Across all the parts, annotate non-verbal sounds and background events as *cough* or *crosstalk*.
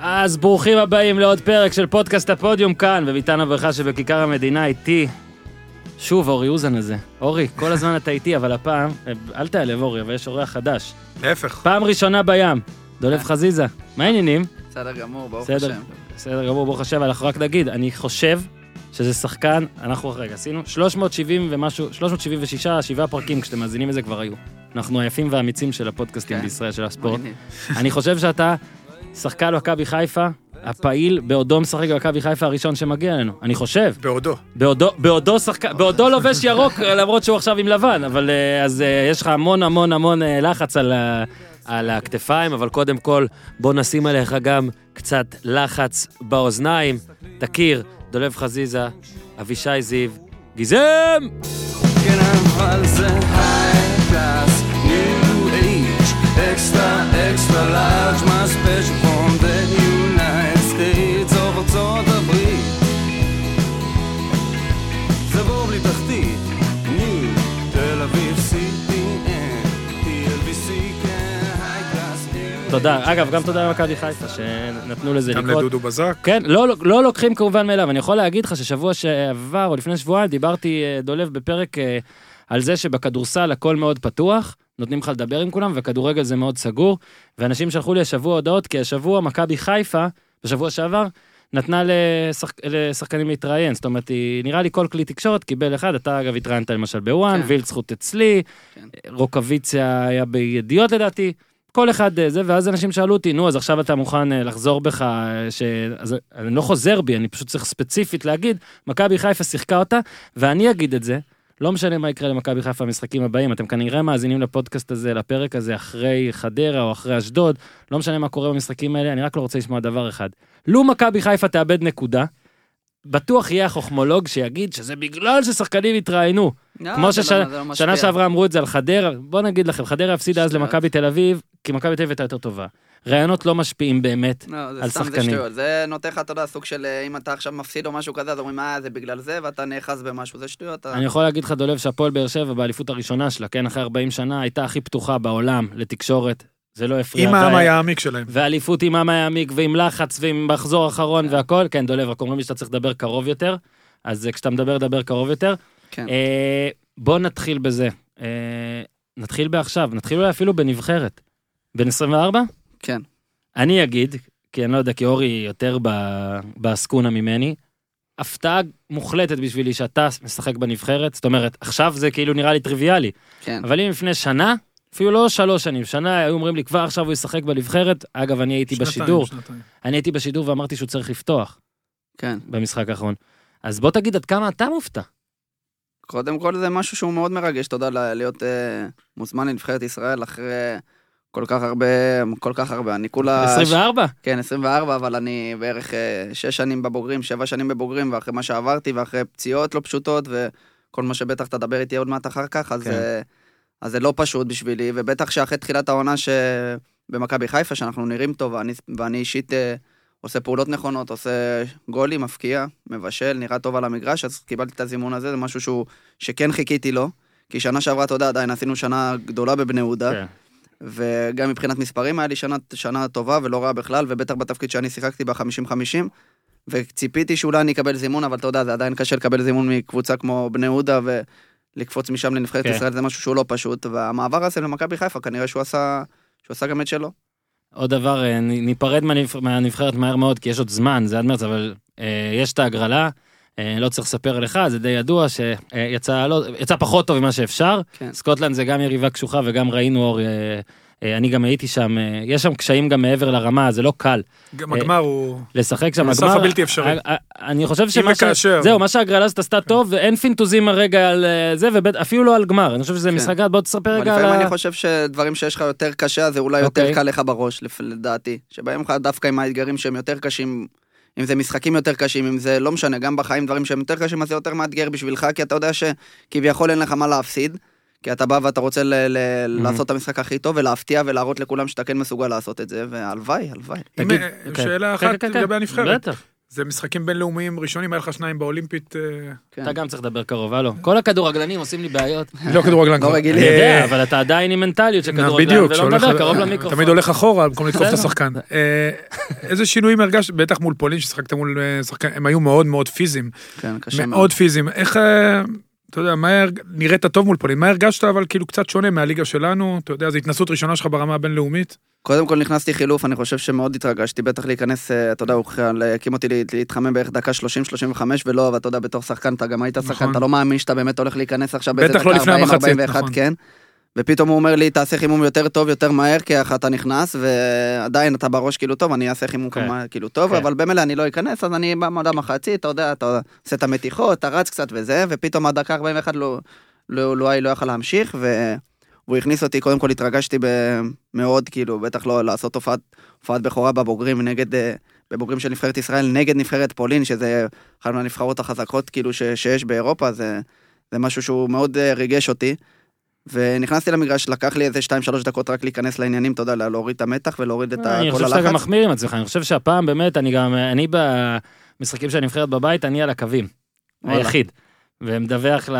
אז ברוכים הבאים לעוד פרק של פודקאסט הפודיום כאן, בביתן הברכה שבכיכר המדינה איתי. שוב, אורי אוזן הזה. אורי, כל הזמן אתה איתי, אבל הפעם, אל תיעלב אורי, אבל יש אורח חדש. להפך. פעם ראשונה בים, דולב חזיזה. מה העניינים? בסדר גמור, ברוך בסדר. השם. בסדר גמור, ברוך השם, אנחנו רק נגיד, אני חושב שזה שחקן, אנחנו רגע, עשינו 370 ומשהו, 376, שבעה פרקים, כשאתם מאזינים לזה כבר היו. אנחנו היפים והאמיצים של הפודקאסטים כן. בישראל, של הספורט. אני חושב שאתה שחקן מכבי חיפה, הפעיל בעודו משחק במכבי חיפה הראשון שמגיע אלינו. אני חושב. בעודו. בעודו, בעודו שחקן, בעודו לובש ירוק, *laughs* למרות שהוא עכשיו עם לבן, אבל אה, אז אה, יש לך המון המון המון אה, לחץ על, ה- על הכתפיים, אבל קודם כל, בוא נשים עליך גם קצת לחץ באוזניים. תכיר, דולב חזיזה, אבישי זיו, גיזם! כן, אבל זה extra, extra large, my special from the United States of ארצות הברית. זה בור בלי תחתית, new, תל אביב, CPN, TLBC, כן, תודה. אגב, גם תודה למכבי חיפה שנתנו לזה גם לקרות. לדודו בזק. כן, לא, לא, לא לוקחים כמובן מאליו. אני יכול להגיד לך ששבוע שעבר, או לפני שבועיים, דיברתי, אה, דולב, בפרק אה, על זה שבכדורסל הכל מאוד פתוח, נותנים לך לדבר עם כולם, וכדורגל זה מאוד סגור, ואנשים שלחו לי השבוע הודעות, כי השבוע מכבי חיפה, בשבוע שעבר, נתנה לשחק, לשחקנים להתראיין, זאת אומרת, היא, נראה לי כל כלי תקשורת קיבל אחד, אתה אגב התראיינת למשל בוואן, כן. וילד זכות אצלי, כן. רוקוויציה היה בידיעות לדעתי, כל אחד אה, זה, ואז אנשים שאלו אותי, נו, אז עכשיו אתה מוכן אה, לחזור בך, אה, ש... אז אני לא חוזר בי, אני פשוט צריך ספציפית להגיד, מכבי חיפה שיחקה אותה, ואני אגיד את זה, לא משנה מה יקרה למכבי חיפה במשחקים הבאים, אתם כנראה מאזינים לפודקאסט הזה, לפרק הזה, אחרי חדרה או אחרי אשדוד, לא משנה מה קורה במשחקים האלה, אני רק לא רוצה לשמוע דבר אחד. לו מכבי חיפה תאבד נקודה, בטוח יהיה החוכמולוג שיגיד שזה בגלל ששחקנים התראיינו. לא, כמו ששנה לא- לא שעברה אמרו את זה על חדרה, בוא נגיד לכם, חדרה הפסידה אז. למכבי תל אביב, כי מכבי תל אביב הייתה יותר טובה. רעיונות לא משפיעים באמת. לא, זה על סתם, זה שחקנים. שטויות. זה נותן לך, אתה יודע, סוג של אה, אם אתה עכשיו מפסיד או משהו כזה, אז אומרים, אה, זה בגלל זה, ואתה נאחז במשהו, זה שטויות. אתה- אני יכול להגיד לך, דולב, שהפועל באר שבע באליפות הראשונה שלה, כן, אחרי 40 שנה, הייתה הכי פתוחה בעולם לתקשורת. זה לא הפריע. עם העם העמיק שלהם. ואליפות עם עמה יעמיק ועם לחץ ועם מחזור אחרון והכל. כן, דולב, רק אומרים לי שאתה צריך לדבר קרוב יותר, אז אה, כשאתה מדבר, דבר קרוב יותר. כן. אה, בוא נתחיל בזה. אה, נתחיל בעכשיו, נתחיל אולי אפילו בנבחרת. בן 24? כן. אני אגיד, כי אני לא יודע, כי אורי יותר בעסקונה ממני, הפתעה מוחלטת בשבילי שאתה משחק בנבחרת, זאת אומרת, עכשיו זה כאילו נראה לי טריוויאלי, כן. אבל אם לפני שנה, אפילו לא שלוש שנים, שנה היו אומרים לי כבר עכשיו הוא ישחק בנבחרת, אגב, אני הייתי שנתיים, בשידור, שנתיים. אני הייתי בשידור ואמרתי שהוא צריך לפתוח כן. במשחק האחרון. אז בוא תגיד עד כמה אתה מופתע. קודם כל זה משהו שהוא מאוד מרגש, תודה להיות אה, מוזמן לנבחרת ישראל אחרי כל כך הרבה, כל כך הרבה, אני כולה... 24? כן, 24, אבל אני בערך 6 שנים בבוגרים, 7 שנים בבוגרים, ואחרי מה שעברתי, ואחרי פציעות לא פשוטות, וכל מה שבטח תדבר איתי עוד מעט אחר כך, אז, כן. אה, אז זה לא פשוט בשבילי, ובטח שאחרי תחילת העונה שבמכבי חיפה, שאנחנו נראים טוב, ואני, ואני אישית אה, עושה פעולות נכונות, עושה גולים, מפקיע, מבשל, נראה טוב על המגרש, אז קיבלתי את הזימון הזה, זה משהו שהוא, שכן חיכיתי לו, כי שנה שעברה, אתה יודע, עדיין עשינו שנה גדולה בבני יהודה. כן. וגם מבחינת מספרים היה לי שנה, שנה טובה ולא רעה בכלל, ובטח בתפקיד שאני שיחקתי ב-50-50, וציפיתי שאולי אני אקבל זימון, אבל אתה יודע, זה עדיין קשה לקבל זימון מקבוצה כמו בני יהודה, ולקפוץ משם לנבחרת כן. ישראל זה משהו שהוא לא פשוט, והמעבר הזה למכבי חיפה, כנראה שהוא עשה, שהוא עשה גם את שלו. עוד דבר, אה, ניפרד מהנבח- מהנבחרת מהר מאוד, כי יש עוד זמן, זה עד מרץ, אבל אה, יש את ההגרלה, אה, לא צריך לספר לך, זה די ידוע שיצא לא, יצא פחות טוב ממה שאפשר. כן. סקוטלנד זה גם יריבה קשוחה וגם ראינו אור, אה, אה, אני גם הייתי שם, אה, יש שם קשיים גם מעבר לרמה, זה לא קל. גם הגמר הוא... לשחק שם, הסף הגמר- הבלתי אפשרי. אה, אה, אני חושב שמה ש... וכאשר. זהו, מה הזאת עשתה טוב, ואין פינטוזים הרגע על אה, זה, ואפילו לא על גמר. אני חושב שזה כן. משחק, בוא תספר רגע על לפעמים ה... אני חושב שדברים שיש לך יותר קשה, זה אולי אוקיי. יותר קל לך בראש, לדעתי. שבאים לך דווקא עם האתגרים שהם יותר קשים, אם זה משחקים יותר קשים, אם זה לא משנה, גם בחיים דברים שהם יותר קשים, אז זה יותר מאתגר בשבילך, כי אתה יודע שכביכול אין לך מה להפסיד. כי אתה בא ואתה רוצה ל- ל- לעשות את המשחק הכי טוב ולהפתיע ולהראות לכולם שאתה כן מסוגל לעשות את זה, והלוואי, הלוואי. תגיד, אה, כן. שאלה כן, אחת כן, לגבי הנבחרת. בטח. זה משחקים בינלאומיים ראשונים, היה לך שניים באולימפית. אה, כן. אתה גם צריך לדבר קרוב, הלו. כל הכדורגלנים עושים לי בעיות. *laughs* לא כדורגלן לא כבר. רגילים. אני יודע, אבל אתה עדיין עם מנטליות של כדורגלן, ולא מדבר קרוב למיקרופון. תמיד הולך אחורה במקום לתקוף את. השחקן. אה, איזה שינויים הרגשת, בטח מול פולין ששיחקת מול אה, שחקן, הם היו מאוד מאוד פיזיים, כן, קשה מאוד. מאוד פיזיים. איך, אתה יודע, מה הרג- נראית טוב מול פולין, מה הרגשת אבל כאילו קצת שונה מהליגה שלנו, אתה יודע, זו התנסות ראשונה שלך ברמה הבינלאומית. קודם כל נכנסתי חילוף, אני חושב שמאוד התרגשתי, בטח להיכנס, אה, אתה יודע, הוא הקים אותי לה- להתחמם בערך דקה 30-35, ולא, ואתה יודע, בתור שחקן, אתה גם היית שחקן, נכון. אתה לא מאמין שאתה באמת הולך להיכנס עכשיו באיזה לא דקה לפני 40, המחצית, 41, נכון. כן. ופתאום הוא אומר לי, תעשה חימום יותר טוב, יותר מהר, כי איך אתה נכנס, ועדיין אתה בראש כאילו טוב, אני אעשה חימום כן. כמה- כאילו טוב, כן. אבל במילא אני לא אכנס, אז אני במדע מחצית, אתה יודע, אתה עושה את המתיחות, אתה רץ קצת וזה, ופתאום הדקה 41 לא, לא, לא, לא יכל להמשיך, והוא הכניס אותי, קודם כל התרגשתי מאוד, כאילו, בטח לא לעשות הופעת, הופעת בכורה בבוגרים נגד, אה, בבוגרים של נבחרת ישראל נגד נבחרת פולין, שזה אחת מהנבחרות החזקות כאילו ש, שיש באירופה, זה, זה משהו שהוא מאוד אה, ריגש אותי. ונכנסתי למגרש, לקח לי איזה 2-3 דקות רק להיכנס לעניינים, אתה יודע, להוריד את המתח ולהוריד את אני כל חושב שאתה גם הלחץ. מחמיר עם עצמך, אני חושב שהפעם באמת, אני גם, אני במשחקים של הנבחרת בבית, אני על הקווים. היחיד. ומדווח ל-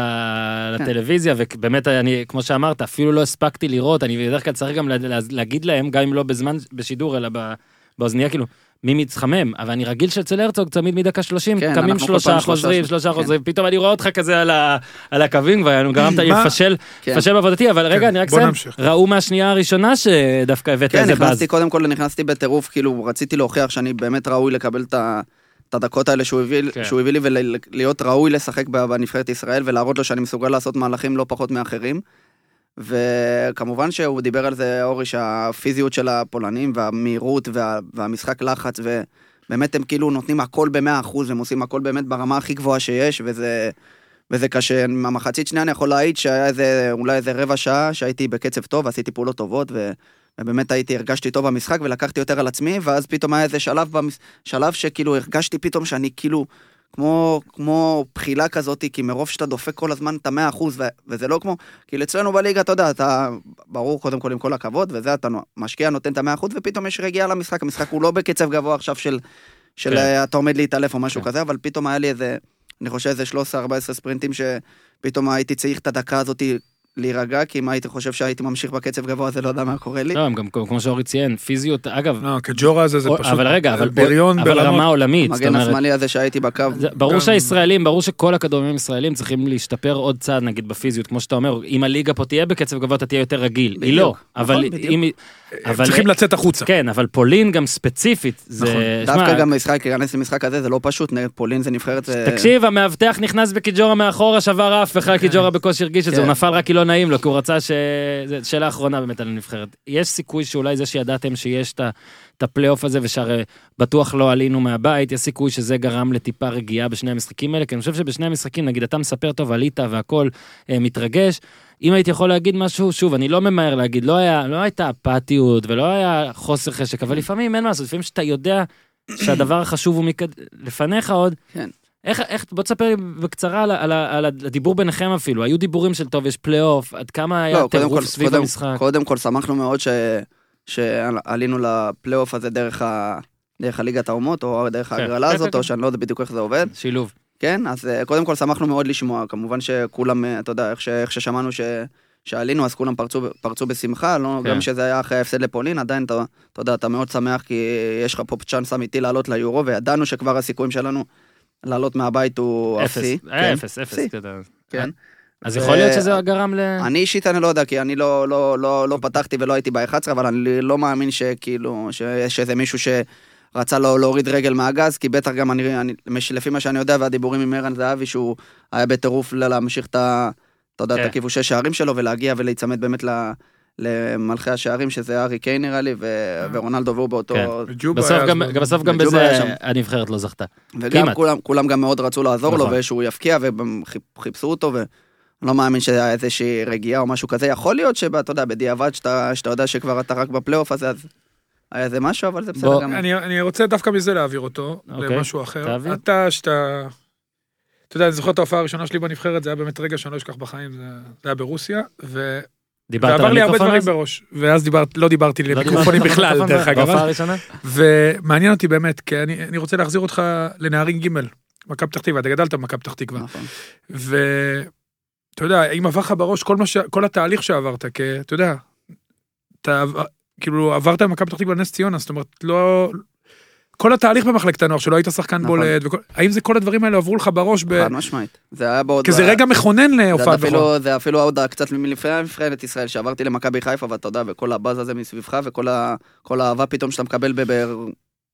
לטלוויזיה, ובאמת, אני, כמו שאמרת, אפילו לא הספקתי לראות, אני בדרך כלל צריך גם לה- לה- להגיד להם, גם אם לא בזמן, בשידור, אלא ב- באוזנייה, כאילו, מי מתחמם, אבל אני רגיל שאצל הרצוג תמיד מדקה 30, כן, קמים שלושה חוזרים, שלושה, שלושה כן. חוזרים, פתאום אני רואה אותך כזה על ה- על הקווים, וגרמת לי? לפשל, כן. לפשל בעבודתי, אבל רגע, אני רק אסיים. ראו מהשנייה הראשונה שדווקא הבאת כן, איזה באז. נכנסתי, קודם כל נכנסתי בטירוף, כאילו, רציתי להוכיח שאני באמת ראוי לקבל את ה... את הדקות האלה שהוא הביא, כן. שהוא הביא לי ולהיות ראוי לשחק ב- בנבחרת ישראל ולהראות לו שאני מסוגל לעשות מהלכים לא פחות מאחרים. וכמובן שהוא דיבר על זה, אורי, שהפיזיות של הפולנים והמהירות וה, והמשחק לחץ, ובאמת הם כאילו נותנים הכל במאה אחוז, הם עושים הכל באמת ברמה הכי גבוהה שיש, וזה, וזה קשה. מהמחצית שנייה אני יכול להעיד שהיה איזה, אולי איזה רבע שעה שהייתי בקצב טוב, עשיתי פעולות טובות, ו... ובאמת הייתי, הרגשתי טוב במשחק ולקחתי יותר על עצמי, ואז פתאום היה איזה שלב, במש... שלב שכאילו הרגשתי פתאום שאני כאילו, כמו, כמו בחילה כזאת, כי מרוב שאתה דופק כל הזמן את המאה אחוז. וזה לא כמו, כאילו אצלנו בליגה, אתה יודע, אתה, ברור קודם כל עם כל הכבוד, וזה אתה משקיע, נותן את המאה אחוז, ופתאום יש רגיעה למשחק, המשחק הוא לא בקצב גבוה עכשיו של, של כן. כן. אתה עומד להתעלף או משהו כן. כזה, אבל פתאום היה לי איזה, אני חושב איזה 13-14 ספרינטים שפתאום הייתי צריך את הדקה הזאת להירגע, כי אם הייתי חושב שהייתי ממשיך בקצב גבוה, זה לא יודע מה קורה לי. לא, הם גם כמו שאורי ציין, פיזיות, אגב, לא, כג'ורה הזה זה פשוט אבל רגע, אבל בריון אבל רמה ברמות. עולמית, זאת המגן אומרת, השמאלי הזה שהייתי בקו, ברור שהישראלים, ברור שכל הכדורגלנים הישראלים צריכים להשתפר עוד צעד, נגיד בפיזיות, כמו שאתה אומר, אם הליגה פה תהיה בקצב גבוה, אתה תהיה יותר רגיל. היא לא, נכון, אבל בדיוק. אם... אבל- צריכים לצאת החוצה. כן, אבל פולין גם ספציפית, זה... נכון. שמע, דווקא גם משחק, להיכנס למשחק הזה זה לא פשוט, נגד פולין זה נבחרת... זה- תקשיב, המאבטח נכנס בקיג'ורה מאחורה, שבר אף, בכלל קיג'ורה בקושי הרגיש את זה, כן. הוא נפל רק כי לא נעים לו, כי הוא רצה ש... זו שאלה אחרונה באמת על הנבחרת. יש סיכוי שאולי זה שידעתם שיש את הפלייאוף הזה, ושהרי בטוח לא עלינו מהבית, יש סיכוי שזה גרם לטיפה רגיעה בשני המשחקים האלה, כי אני חושב שבשני המשחקים, נגיד, אתה מספר טוב, עלית והכל אה, מתרגש. אם הייתי יכול להגיד משהו, שוב, אני לא ממהר להגיד, לא, היה, לא הייתה אפתיות ולא היה חוסר חשק, אבל לפעמים אין מה לעשות, לפעמים שאתה יודע שהדבר החשוב הוא מקד... לפניך עוד, כן. איך, איך, בוא תספר לי בקצרה על, על, על הדיבור ביניכם אפילו, היו דיבורים של טוב, יש פלייאוף, עד כמה היה לא, טירוף סביב קודם, המשחק. קודם כל שמחנו מאוד ש... שעלינו לפלייאוף הזה דרך, ה... דרך הליגת האומות, או דרך כן, ההגרלה כן, הזאת, כן, או כן. שאני לא יודע בדיוק איך זה עובד. שילוב. כן, אז אה, קודם כל שמחנו מאוד לשמוע, כמובן שכולם, אה, אתה יודע, איך, ש... איך ששמענו ש... שעלינו, אז כולם פרצו, פרצו בשמחה, לא, כן. גם שזה היה אחרי ההפסד לפולין, עדיין אתה, אתה יודע, אתה מאוד שמח, כי יש לך פה צ'אנס אמיתי לעלות ליורו, וידענו שכבר הסיכויים שלנו לעלות מהבית הוא אפס, אפסי. כן, אפס, אפס. כן. אז יכול להיות שזה גרם ל... אני אישית אני לא יודע, כי אני לא, לא, לא, לא פתחתי ולא הייתי ב-11, אבל אני לא מאמין שכאילו, שיש איזה מישהו שרצה לא, להוריד רגל מהגז, כי בטח גם אני, אני, לפי מה שאני יודע, והדיבורים עם ערן זהבי, שהוא היה בטירוף להמשיך את ה... אתה יודע, כן. את הכיבושי שערים שלו, ולהגיע ולהיצמד באמת ל... למלכי השערים, שזה ארי קיין נראה לי, ו... ורונלדו והוא באותו... כן. בסוף היה גם, גם בסוף גם היה בזה. הנבחרת לא זכתה. וגם כמעט. כולם, כולם גם מאוד רצו לעזור נכון. לו, ושהוא יפקיע, וחיפשו אותו, ואני לא מאמין שהיה איזושהי רגיעה או משהו כזה. יכול להיות שאתה יודע, בדיעבד, שאתה, שאתה יודע שכבר אתה רק בפלייאוף הזה, אז היה איזה משהו, אבל זה בסדר בוא, גם. אני, אני רוצה דווקא מזה להעביר אותו אוקיי, למשהו אחר. תעביר. אתה, שאתה... אתה יודע, אני זוכר את ההופעה הראשונה שלי בנבחרת, זה היה באמת רגע שאני לא אשכח בחיים, זה, זה היה ברוסיה, דיברת ועבר לי הרבה דברים אז? בראש, ואז דיברת, לא דיברתי לא למיקרופונים בכלל, דרך אגב. בהופעה הראשונה? ומעניין אותי באמת, כי אני אני רוצה להחזיר אותך לנערים ג', מכבי פתח תקווה, אתה גדלת במכבי פתח תקווה. נכון. ואתה יודע, אם עבר לך בראש כל, מה ש... כל התהליך שעברת, כי אתה יודע, אתה כאילו עברת במכבי פתח תקווה לנס ציונה, זאת אומרת, לא... כל התהליך במחלקת הנוער, שלא היית שחקן נכון. בולט, וכל... האם זה כל הדברים האלה עברו לך בראש? ב... חד משמעית. זה היה בעוד... כי זה רגע מכונן להופעת. אפילו, זה אפילו עוד קצת מלפני נבחרת ישראל, שעברתי למכבי חיפה, ואתה יודע, וכל הבאז הזה מסביבך, וכל ה, האהבה פתאום שאתה מקבל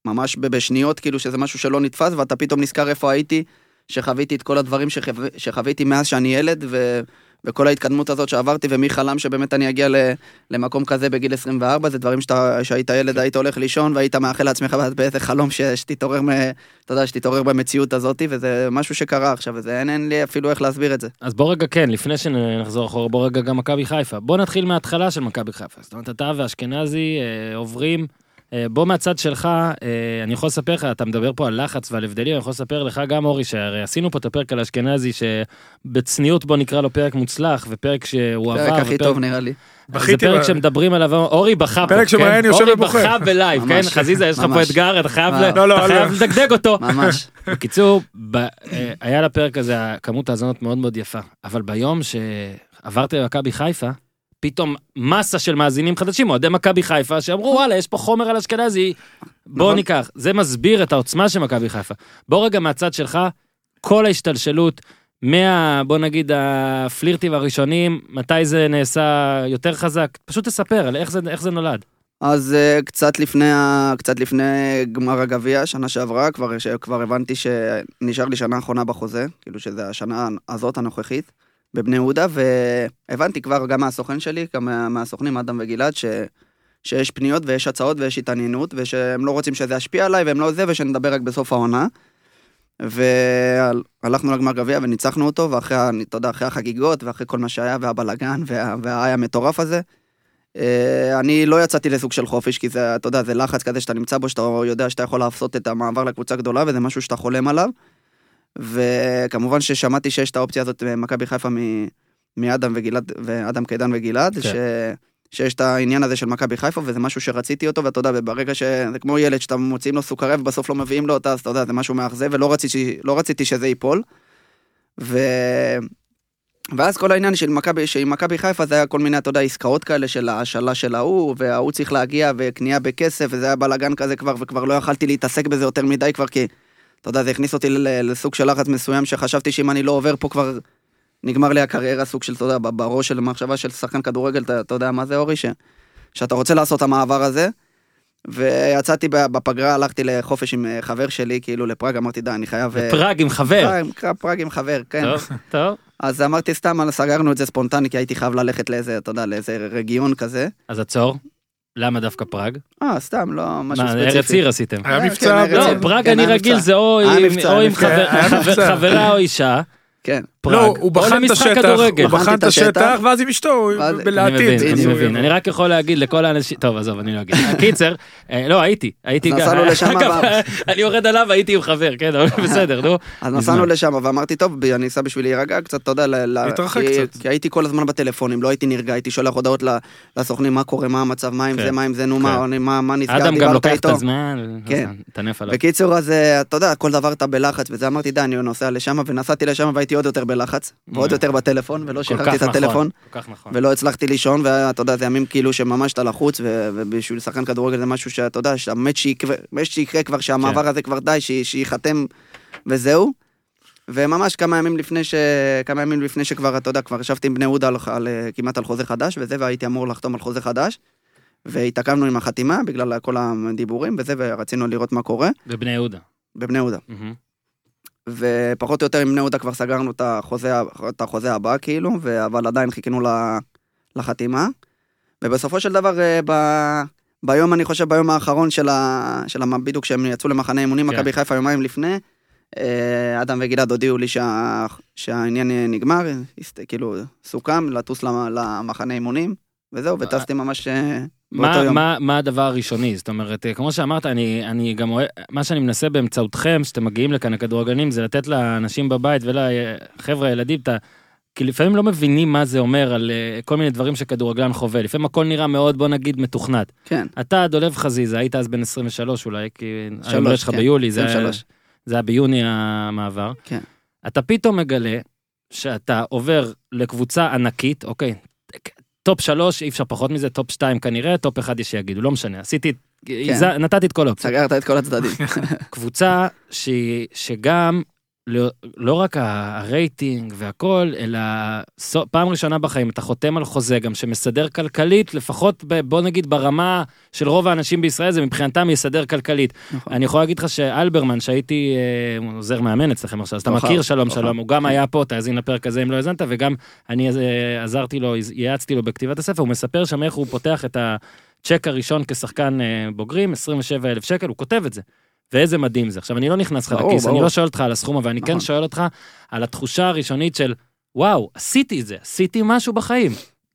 ממש בשניות, כאילו שזה משהו שלא נתפס, ואתה פתאום נזכר איפה הייתי, שחוויתי את כל הדברים שחו, שחוויתי מאז שאני ילד, ו, וכל ההתקדמות הזאת שעברתי, ומי חלם שבאמת אני אגיע למקום כזה בגיל 24, זה דברים שאתה, שהיית ילד, היית הולך לישון, והיית מאחל לעצמך באיזה חלום שתתעורר, אתה יודע, שתתעורר במציאות הזאת, וזה משהו שקרה עכשיו, וזה אין, אין לי אפילו איך להסביר את זה. אז בוא רגע כן, לפני שנחזור אחורה, בוא רגע גם מכבי חיפה. בוא נתחיל מההתחלה של מכבי חיפה. זאת אומרת, אתה ואשכנזי אה, עוברים, בוא מהצד שלך, אה, אני יכול לספר לך, אתה מדבר פה על לחץ ועל הבדלים, אני יכול לספר לך גם, אורי, שהרי עשינו פה את הפרק על אשכנזי, שבצניעות בוא נקרא לו פרק מוצלח, ופרק שהוא עבר, פרק הכי ופרק- טוב נראה לי. זה פרק ב- שמדברים עליו, אורי בכה פה, פרק שבו כן? יושב אורי ובוכה. בכה בלייב, כן? חזיזה, יש לך פה. אתגר, אתה חייב אה. לא, לא, לא. לדגדג אותו. *laughs* ממש. בקיצור, ב, אה, היה לפרק הזה כמות האזנות מאוד מאוד יפה, אבל ביום שעברתי למכבי חיפה, פתאום מסה של מאזינים חדשים, אוהדי מכבי חיפה, שאמרו וואלה, יש פה חומר על אשכנזי, בוא נכון. ניקח. זה מסביר את העוצמה של מכבי חיפה. בוא רגע מהצד שלך, כל ההשתלשלות, מה, בוא נגיד, הפלירטים הראשונים, מתי זה נעשה יותר חזק, פשוט תספר על איך זה, איך זה נולד. אז אה, קצת לפני, קצת לפני גמר הגביע, שנה שעברה, כבר, כבר הבנתי שנשאר לי שנה אחרונה בחוזה, כאילו שזה השנה הזאת הנוכחית, בבני יהודה, והבנתי כבר גם מהסוכן שלי, גם מה, מהסוכנים, אדם וגלעד, ש, שיש פניות ויש הצעות ויש התעניינות, ושהם לא רוצים שזה ישפיע עליי, והם לא זה, ושנדבר רק בסוף העונה. והלכנו לגמר גביע וניצחנו אותו, ואחרי, אתה יודע, אחרי החגיגות, ואחרי כל מה שהיה, והבלגן, וה- וההיי המטורף הזה, אה, אני לא יצאתי לסוג של חופש, כי זה, אתה יודע, זה לחץ כזה שאתה נמצא בו, שאתה יודע שאתה יכול לעשות את המעבר לקבוצה גדולה, וזה משהו שאתה חולם עליו. וכמובן ששמעתי שיש את האופציה הזאת במכבי חיפה מ- מאדם וגלעד, ואדם קידן וגלעד, כן. ש... שיש את העניין הזה של מכבי חיפה, וזה משהו שרציתי אותו, ואתה יודע, וברגע ש... זה כמו ילד שאתה מוציאים לו סוכריה ובסוף לא מביאים לו אותה, אז אתה יודע, זה משהו מאכזב, ולא רציתי, לא רציתי שזה ייפול. ו... ואז כל העניין של מכבי, שעם מכבי חיפה זה היה כל מיני, אתה יודע, עסקאות כאלה של ההשאלה של ההוא, וההוא צריך להגיע, וקנייה בכסף, וזה היה בלאגן כזה כבר, וכבר לא יכלתי להתעסק בזה יותר מדי כבר, כי, אתה יודע, זה הכניס אותי לסוג של לחץ מסוים, שחשבתי שאם אני לא עובר פה כבר, נגמר לי הקריירה, סוג של, אתה יודע, בראש של מחשבה של שחקן כדורגל, אתה, אתה יודע מה זה, אורי? ש... שאתה רוצה לעשות את המעבר הזה. ויצאתי בפגרה, הלכתי לחופש עם אה, חבר שלי, כאילו לפראג, אמרתי, די, אני חייב... אה, פראג עם חבר. פראג, פראג עם חבר, כן. טוב, טוב. אז אמרתי סתם, סגרנו את זה ספונטני, כי הייתי חייב ללכת לאיזה, אתה יודע, לאיזה ריענון כזה. אז עצור. למה דווקא פראג? אה, סתם, לא משהו מה, ספציפי. ארץ עיר עשיתם. היה כן, מבצע, כן, לא. פראג כן, אני היה רגיל. זה או עם-. חברה או אישה. כן. פראג. לא, הוא בחן את השטח, כדורגל. הוא בחן את השטח. ואז עם אשתו, אני בלעתיד. מבין, אני מבין. אני רק יכול להגיד לכל האנשים, טוב עזוב אני לא אגיד. *laughs* קיצר, אה, לא הייתי, הייתי גם, *laughs* אני יורד עליו הייתי עם חבר, כן, אבל *laughs* בסדר, נו. אז. נסענו לשם, ואמרתי, טוב, אני אסע בשביל להירגע קצת, אתה יודע, להתרחק כי- קצת. כי הייתי כל הזמן בטלפונים, לא הייתי נרגע, הייתי שולח הודעות לסוכנים, מה קורה, מה המצב, מה עם כן. זה, מה עם זה, נו, מה, אני- מה מה נסגר, אדם גם דיברת לוקח את איתו. הזמן, כן. תנף עליו. בקיצור, אז אה, אתה יודע, כל דבר אתה בלחץ, וזה אמרתי, די, אני נוסע לשם, ונסעתי לשם והייתי עוד יותר בלחץ, ועוד יותר בטלפון, ולא שחררתי את הטלפון. נכון, כך נכון. ולא הצלחתי לישון, ואתה יודע, זה ימים כאילו שממש אתה לחוץ, ובשביל שחקן כדורגל זה משהו שאתה יודע, שהמת שיקרה, כבר, שהמעבר כן. הזה כבר די, שייחתם, וזהו. וממש כמה ימים לפני ש... כמה ימים לפני שכבר, אתה יודע, כבר ישבתי עם בני יהודה על, על, אה, כמעט על חוזה חדש, וזה, והייתי אמור לחתום על חוזה חדש. והתעכבנו עם החתימה בגלל כל הדיבורים וזה, ורצינו לראות מה קורה בבני יהודה. בבני יהודה. מהמם. ופחות או יותר עם בני יהודה כבר סגרנו את החוזה, את החוזה הבא כאילו, ו- אבל עדיין חיכינו ל- לחתימה. ובסופו של דבר, אה, ב... ביום, אני חושב, ביום האחרון של, ה... של ה... בדיוק כשהם יצאו למחנה אימונים, כן. מכבי חיפה יומיים לפני, אה, אדם וגלעד הודיעו לי שה... שהעניין נגמר. כאילו, סוכם לטוס למ... למחנה אימונים, וזהו, וטסתי ממש אה, מה. מה, מה הדבר הראשוני? זאת אומרת, אה, כמו שאמרת, אני, אני גם אוהב, מה שאני מנסה באמצעותכם, שאתם מגיעים לכאן, הכדורגלנים, זה לתת לאנשים בבית ולחבר'ה, הילדים, את ה- כי לפעמים לא מבינים מה זה אומר על אה, כל מיני דברים שכדורגלן חווה, לפעמים הכל נראה מאוד, בוא נגיד, מתוכנת. כן, אתה, דולב חזיזה, היית אז בן 23 אולי, כי שלוש, שלך כן, ביולי, זה היה- 23. זה היה ביוני המעבר. כן. אתה פתאום מגלה שאתה עובר לקבוצה ענקית, אוקיי, טופ שלוש, אי אפשר פחות מזה, טופ שתיים כנראה, טופ אחד יש שיגידו, לא משנה, עשיתי, כן. נתתי את כל האופציות. סגרת את כל הצדדים. *laughs* קבוצה שהיא, שגם, לא, לא רק הרייטינג והכל, אלא סו- פעם ראשונה בחיים אתה חותם על חוזה גם שמסדר כלכלית, לפחות ב, בוא נגיד ברמה של רוב האנשים בישראל, זה מבחינתם יסדר כלכלית. נכון. אני יכול להגיד לך שאלברמן, שהייתי אה, עוזר מאמן אצלכם עכשיו, אז אתה כוכב, מכיר שלום כוכב. שלום, הוא גם היה פה, תאזין לפרק הזה אם לא האזנת, וגם אני אה, עזרתי לו, ייעצתי לו בכתיבת הספר, הוא מספר שם איך הוא פותח את הצ'ק הראשון כשחקן אה, בוגרים, 27 אלף שקל, הוא כותב את זה. ואיזה מדהים זה. עכשיו, אני לא נכנס לך לכיס, אני. לא שואל אותך על הסכום, אבל אני כן נכון. שואל אותך על התחושה הראשונית של, וואו, עשיתי את זה, עשיתי משהו בחיים.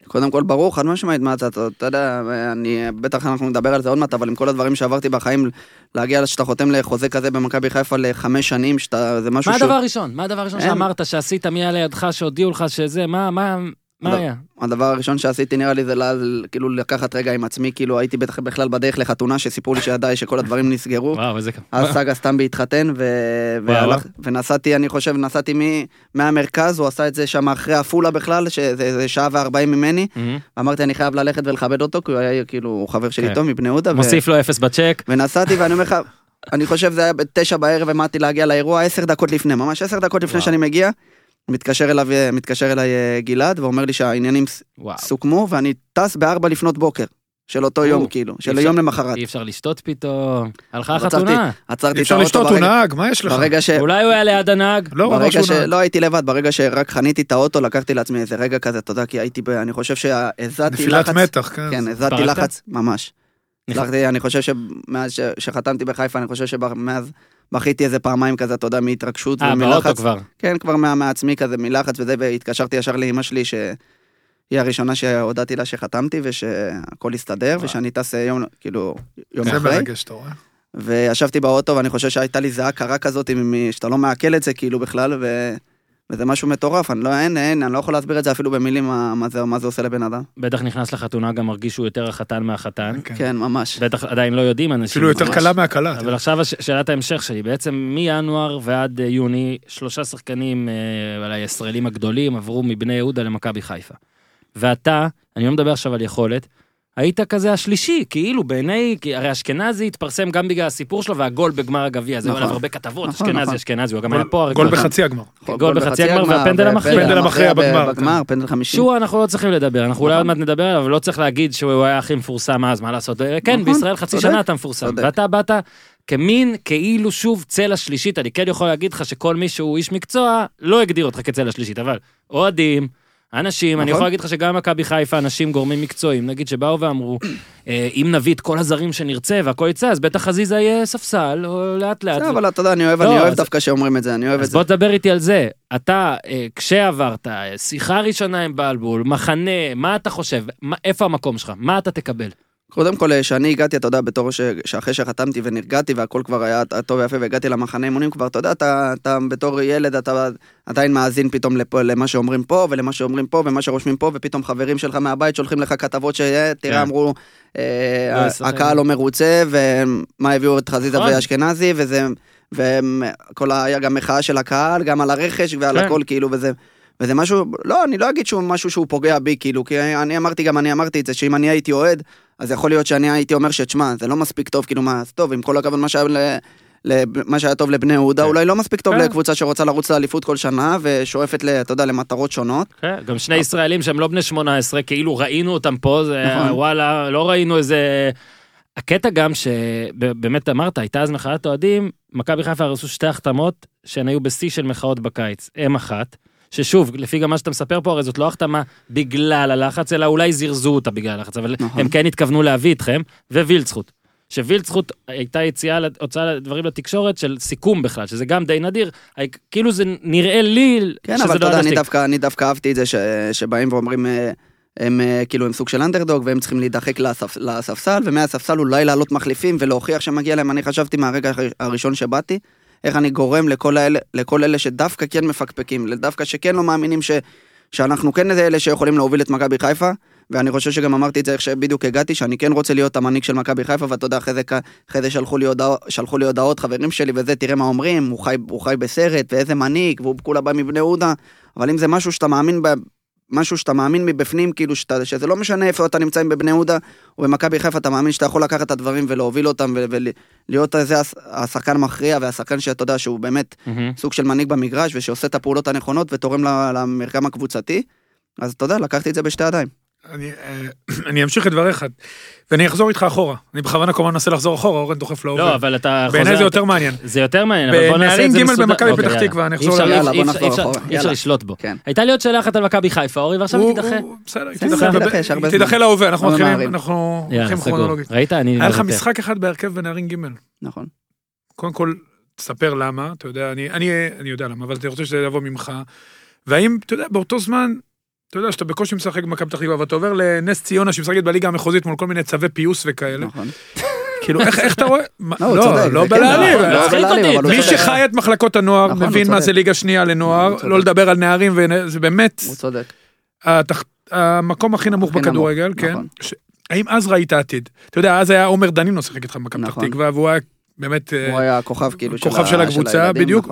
קודם כל, ברור, חד משמעית, מה אתה, אתה יודע, אני, בטח אנחנו נדבר על זה עוד מעט, אבל עם כל הדברים שעברתי בחיים, להגיע שאתה חותם לחוזה כזה במכבי חיפה לחמש שנים, שאתה, זה משהו מה שהוא... הדבר הראשון? מה הדבר הראשון. שאמרת, שעשית, מי היה לידך, שהודיעו לך שזה, מה, מה, מה. היה? הדבר הראשון שעשיתי נראה לי זה כאילו לקחת רגע עם עצמי, כאילו הייתי בטח בכלל בדרך לחתונה שסיפרו לי שידיי שכל הדברים נסגרו. וואו, איזה... אז סגה סתם בהתחתן. ונסעתי, אני חושב, נסעתי. מהמרכז, הוא עשה את זה שם אחרי עפולה בכלל, שזה זה שעה וארבעים ממני. מהמם. אמרתי, אני חייב ללכת ולכבד אותו, כי הוא היה כאילו חבר שלי כן. טוב מבני יהודה. מוסיף לו אפס בצ'ק. ונסעתי, ואני אומר לך, אני חושב זה היה בתשע בערב, עמדתי להגיע לאירוע עשר דקות לפני, ממש עשר דקות לפני. שאני מגיע. מתקשר אליו, מתקשר אליי אה, גלעד, ואומר לי שהעניינים וואו. סוכמו, ואני טס בארבע לפנות בוקר. של אותו יום, או, כאילו, של אפשר- יום למחרת. אי אפשר לשתות פתאום. הלכה עצרתי. החתונה. עצרתי אי את אפשר האוטו לשתות, הוא נהג, מה יש לך? ברגע ש... אולי הוא היה ליד הנהג. לא, ברגע נהג. שלא הייתי לבד, ברגע שרק חניתי את האוטו, לקחתי לעצמי איזה רגע כזה, אתה יודע, כי הייתי, ב- אני חושב שהזעתי נפילת לחץ. מתח, כן. כן, הזעתי התפרקת? לחץ, ממש. נכ- הצלחתי, אני חושב שמאז ש- שחתמתי בחיפה, אני חושב שמאז בכיתי איזה פעמיים כזה, אתה יודע, מהתרגשות אה, באוטו ומלחץ. כבר. כן, כבר מה- מעצמי כזה, מלחץ וזה, והתקשרתי ישר לאמא שלי, שהיא הראשונה שהודעתי לה שחתמתי, ושהכל הסתדר, וואו. ושאני טס אה, יום, כאילו, יום זה אחרי. מרגש, אתה רואה? וישבתי באוטו, ואני חושב שהייתה לי זיעה קרה כזאת, שאתה לא מעכל את זה כאילו בכלל, ו... וזה משהו מטורף, אני לא, אין, אין, אני לא יכול להסביר את זה אפילו במילים, מה, מה, זה, מה זה עושה לבן אדם. בטח נכנס לחתונה, גם מרגיש שהוא יותר החתן מהחתן. כן. כן, ממש. בטח עדיין לא יודעים אנשים. אפילו יותר ממש. קלה מהקלה. אבל עכשיו הש- שאלת ההמשך שלי, בעצם מינואר ועד אה, יוני, שלושה שחקנים, אה, אולי הישראלים הגדולים, עברו מבני יהודה למכבי חיפה. ואתה, אני לא מדבר עכשיו על יכולת, היית כזה השלישי, כאילו בעיני, כי הרי אשכנזי התפרסם גם בגלל הסיפור שלו והגול בגמר הגביע, זה נכון. עליו הרבה כתבות, נכון, אשכנזי, נכון. אשכנזי, הוא גם גול- היה פה הרי גול כבר. בחצי הגמר. גול בחצי הגמר והפנדל המכריע. פנדל המכריע בגמר, בגמר, פנדל חמישי. שהוא אנחנו לא צריכים לדבר, אנחנו אולי נכון. עוד מעט נדבר עליו, אבל לא צריך להגיד שהוא היה הכי מפורסם אז, מה לעשות? אה, כן, נכון, בישראל חצי שנה אתה מפורסם. ואתה באת כמין, כאילו שוב צלע שלישית, אני כן יכול להגיד לך שכל מי שהוא איש מקצוע, לא הגדיר אותך כצלע שלישית, אבל אוהדים, אנשים, אני נכון. יכול להגיד לך שגם מכבי חיפה, אנשים, גורמים מקצועיים, נגיד שבאו ואמרו, אה, אם נביא את כל הזרים שנרצה והכל יצא, אז בטח חזיזה יהיה ספסל, או לאט לאט. בסדר, אבל אתה יודע, אני אוהב, לא, אני אוהב אז- דווקא שאומרים את זה, אני אוהב את אז זה. בוא תדבר איתי על זה. אתה, אה, כשעברת, אה, שיחה ראשונה עם בלבול, מחנה, מה אתה חושב? מה, איפה המקום שלך? מה אתה תקבל? קודם כל, כשאני הגעתי, אתה יודע, בתור ש... שאחרי שחתמתי ונרגעתי והכל כבר היה טוב ויפה והגעתי למחנה אימונים כבר, אתה יודע, אתה, אתה בתור ילד, אתה עדיין מאזין פתאום לפה, למה שאומרים פה ולמה שאומרים פה ומה שרושמים פה, ופתאום חברים שלך מהבית שולחים לך כתבות שתראה, כן. אמרו, לא אה, ישחק. הקהל לא מרוצה, ומה הביאו את חזיזה נכון. ואשכנזי, וזה, וכל היה גם מחאה של הקהל, גם על הרכש ועל כן. הכל, כאילו, וזה... וזה משהו, לא, אני לא אגיד שהוא משהו שהוא פוגע בי, כאילו, כי אני אמרתי, גם אני אמרתי את זה, שאם אני הייתי אוהד, אז יכול להיות שאני הייתי אומר שתשמע, זה לא מספיק טוב, כאילו מה, אז טוב, עם כל הכבוד, מה שהיה, ל, ל, מה שהיה טוב לבני יהודה, כן. אולי לא מספיק טוב כן. לקבוצה שרוצה לרוץ לאליפות כל שנה, ושואפת, אתה יודע, למטרות שונות. כן, גם שני ישראלים שהם לא בני 18, כאילו ראינו אותם פה, זה נכון. וואלה, לא ראינו איזה... הקטע גם שבאמת אמרת, הייתה אז מחאת אוהדים, מכבי חיפה עשו שתי החתמות שהן היו בשיא של מחאות בקיץ. אם אחת, ששוב, לפי גם מה שאתה מספר פה, הרי זאת לא החתמה בגלל הלחץ, אלא אולי זירזו אותה בגלל הלחץ, אבל נכון. הם כן התכוונו להביא אתכם, ווילצחוט. שווילצחוט הייתה יציאה, הוצאה דברים לתקשורת של סיכום בכלל, שזה גם די נדיר, כאילו זה נראה לי כן, שזה אבל לא היה אני. דווקא, אני דווקא אהבתי את זה ש, שבאים ואומרים, אה, הם אה, כאילו הם סוג של אנדרדוג, והם צריכים להידחק לספ, לספסל, ומהספסל אולי לעלות מחליפים ולהוכיח שמגיע להם, אני חשבתי מהרגע הר- הראשון שבאתי, איך אני גורם לכל, האלה, לכל אלה שדווקא כן מפקפקים, דווקא שכן לא מאמינים ש... שאנחנו כן אלה שיכולים להוביל את מכבי חיפה, ואני חושב שגם אמרתי את זה איך שבדיוק הגעתי, שאני כן רוצה להיות המנהיג של מכבי חיפה, ואתה יודע, אחרי זה, אחרי זה שלחו, לי הודע, שלחו לי הודעות חברים שלי וזה, תראה מה אומרים, הוא חי, הוא חי בסרט, ואיזה מנהיג, והוא כולה בא מבני יהודה, אבל אם זה משהו שאתה מאמין ב... משהו שאתה מאמין מבפנים, כאילו שאתה, שזה לא משנה איפה אתה נמצא, אם בבני יהודה או במכבי חיפה, אתה מאמין שאתה יכול לקחת את הדברים ולהוביל אותם ולהיות זה הש- השחקן המכריע והשחקן שאתה יודע שהוא באמת מהמם. סוג של מנהיג במגרש ושעושה את הפעולות הנכונות ותורם למרקם הקבוצתי. אז אתה יודע, לקחתי את זה בשתי ידיים. אני, אה, *clears throat* אני אמשיך את דבריך, ואני אחזור איתך אחורה. אני בכוונה כמובן מנסה לחזור אחורה, אורן דוחף להווה. לא, אבל אתה חוזר... בעיניי זה יותר מעניין. זה יותר מעניין, אבל בוא נעשה את בנערים זה ג' מסודר. במכבי אוקיי, פתח. תקווה, אני אחזור יאללה, אי בוא אפשר- נחזור אחורה. אי אפשר. לשלוט בו. כן. הייתה לי עוד שאלה אחת על מכבי חיפה, אורי, ועכשיו הוא- תידחה. בסדר, תידחה להווה, אנחנו לא מתחילים, הולכים סגור. כרונולוגית. ראית? אני היה לך. משחק אחד בהרכב בנערים ג'. נכון. קודם כל, תספר למה, אתה יודע, אני, אני, אני יודע למה, אבל אני רוצה שזה יבוא ממך. והאם, אתה יודע, באותו זמן, אתה יודע שאתה בקושי משחק במכבי פתח תקווה, ואתה עובר לנס ציונה שמשחקת בליגה המחוזית מול כל מיני צווי פיוס וכאלה. נכון. כאילו, איך, איך אתה רואה? לא, לא, לא זה כן, בלהעליב. לא, לא בלהעליב, מי. שחי את מחלקות הנוער נכון, מבין מה. זה ליגה שנייה לנוער. לא לדבר על נערים, וזה באמת הוא צודק. המקום הכי נמוך בכדורגל, כן. נכון. האם אז ראית עתיד? אתה יודע, אז היה עומר דנינו שיחק איתך במכבי פתח נכון. תקווה, והוא היה באמת... אה, הוא היה הכוכב כאילו של הקבוצה, הילדים, בדיוק.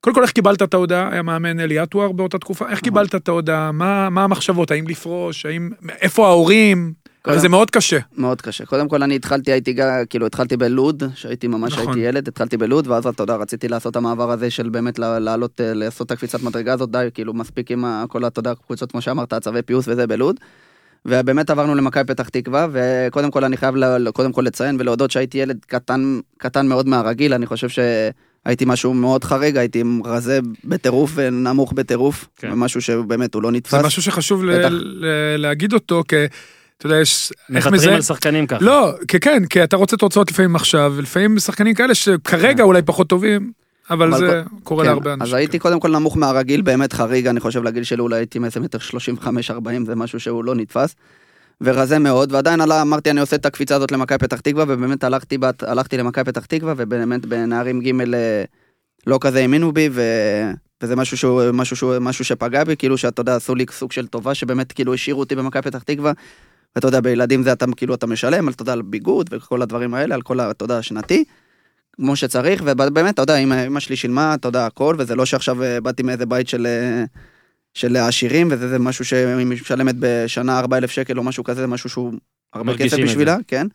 קודם כל, איך קיבלת את ההודעה? היה מאמן אלי עטואר באותה תקופה, איך נכון. קיבלת את ההודעה? מה מה המחשבות? האם לפרוש? האם... איפה ההורים? קודם- זה מאוד קשה. מאוד קשה. קודם כל אני התחלתי, הייתי כאילו התחלתי בלוד, שהייתי ממש נכון. הייתי ילד, התחלתי בלוד, ואז אתה יודע, רציתי לעשות את המעבר הזה של באמת לעלות, אה, לעשות את הקפיצת מדרגה הזאת, די, כאילו מספיק עם כל, אתה יודע, קבוצות כמו שאמרת, צווי פיוס וזה בלוד. ובאמת עברנו למכבי פתח תקווה, וקודם כל אני חייב ל- קודם כל לציין ולהודות שהייתי ילד קטן, קטן מאוד מהרגיל, אני חושב שהייתי משהו מאוד חריג, הייתי רזה בטירוף ונמוך בטירוף, כן. משהו שבאמת הוא לא נתפס. זה משהו שחשוב ל-. ל- להגיד אותו, כי אתה יודע, יש... איך מוותרים. על שחקנים ככה. לא, כי כן, כי אתה רוצה תוצאות לפעמים עכשיו, ולפעמים שחקנים כאלה שכרגע אולי פחות טובים, אבל אבל זה קורה כן, להרבה אנשים. אז הייתי קודם כל נמוך מהרגיל, באמת חריג, אני חושב לגיל שלי אולי הייתי מאיזה מטר 35-40, זה משהו שהוא לא נתפס. ורזה מאוד, ועדיין עלה, אמרתי אני עושה את הקפיצה הזאת למכבי פתח תקווה, ובאמת הלכתי, בת, הלכתי למכבי פתח תקווה, ובאמת בנערים ג' אה, לא כזה האמינו בי, ו... וזה משהו שהוא, משהו שהוא, משהו שפגע בי, כאילו שאתה יודע, עשו לי סוג של טובה, שבאמת כאילו השאירו אותי במכבי פתח תקווה, ואתה יודע, בילדים זה אתה כאילו אתה משלם, אתה יודע, על ביגוד וכל הדברים האלה, על כל, ה- אתה יודע, השנתי. כמו שצריך, ובאמת, אתה יודע, אמא שלי שילמה, אתה יודע, הכל, וזה לא שעכשיו אה, באתי מאיזה בית של, אה, של עשירים, וזה זה משהו שאם היא משלמת בשנה 4,000 שקל או משהו כזה, זה משהו שהוא הרבה כסף את זה. בשבילה, כן.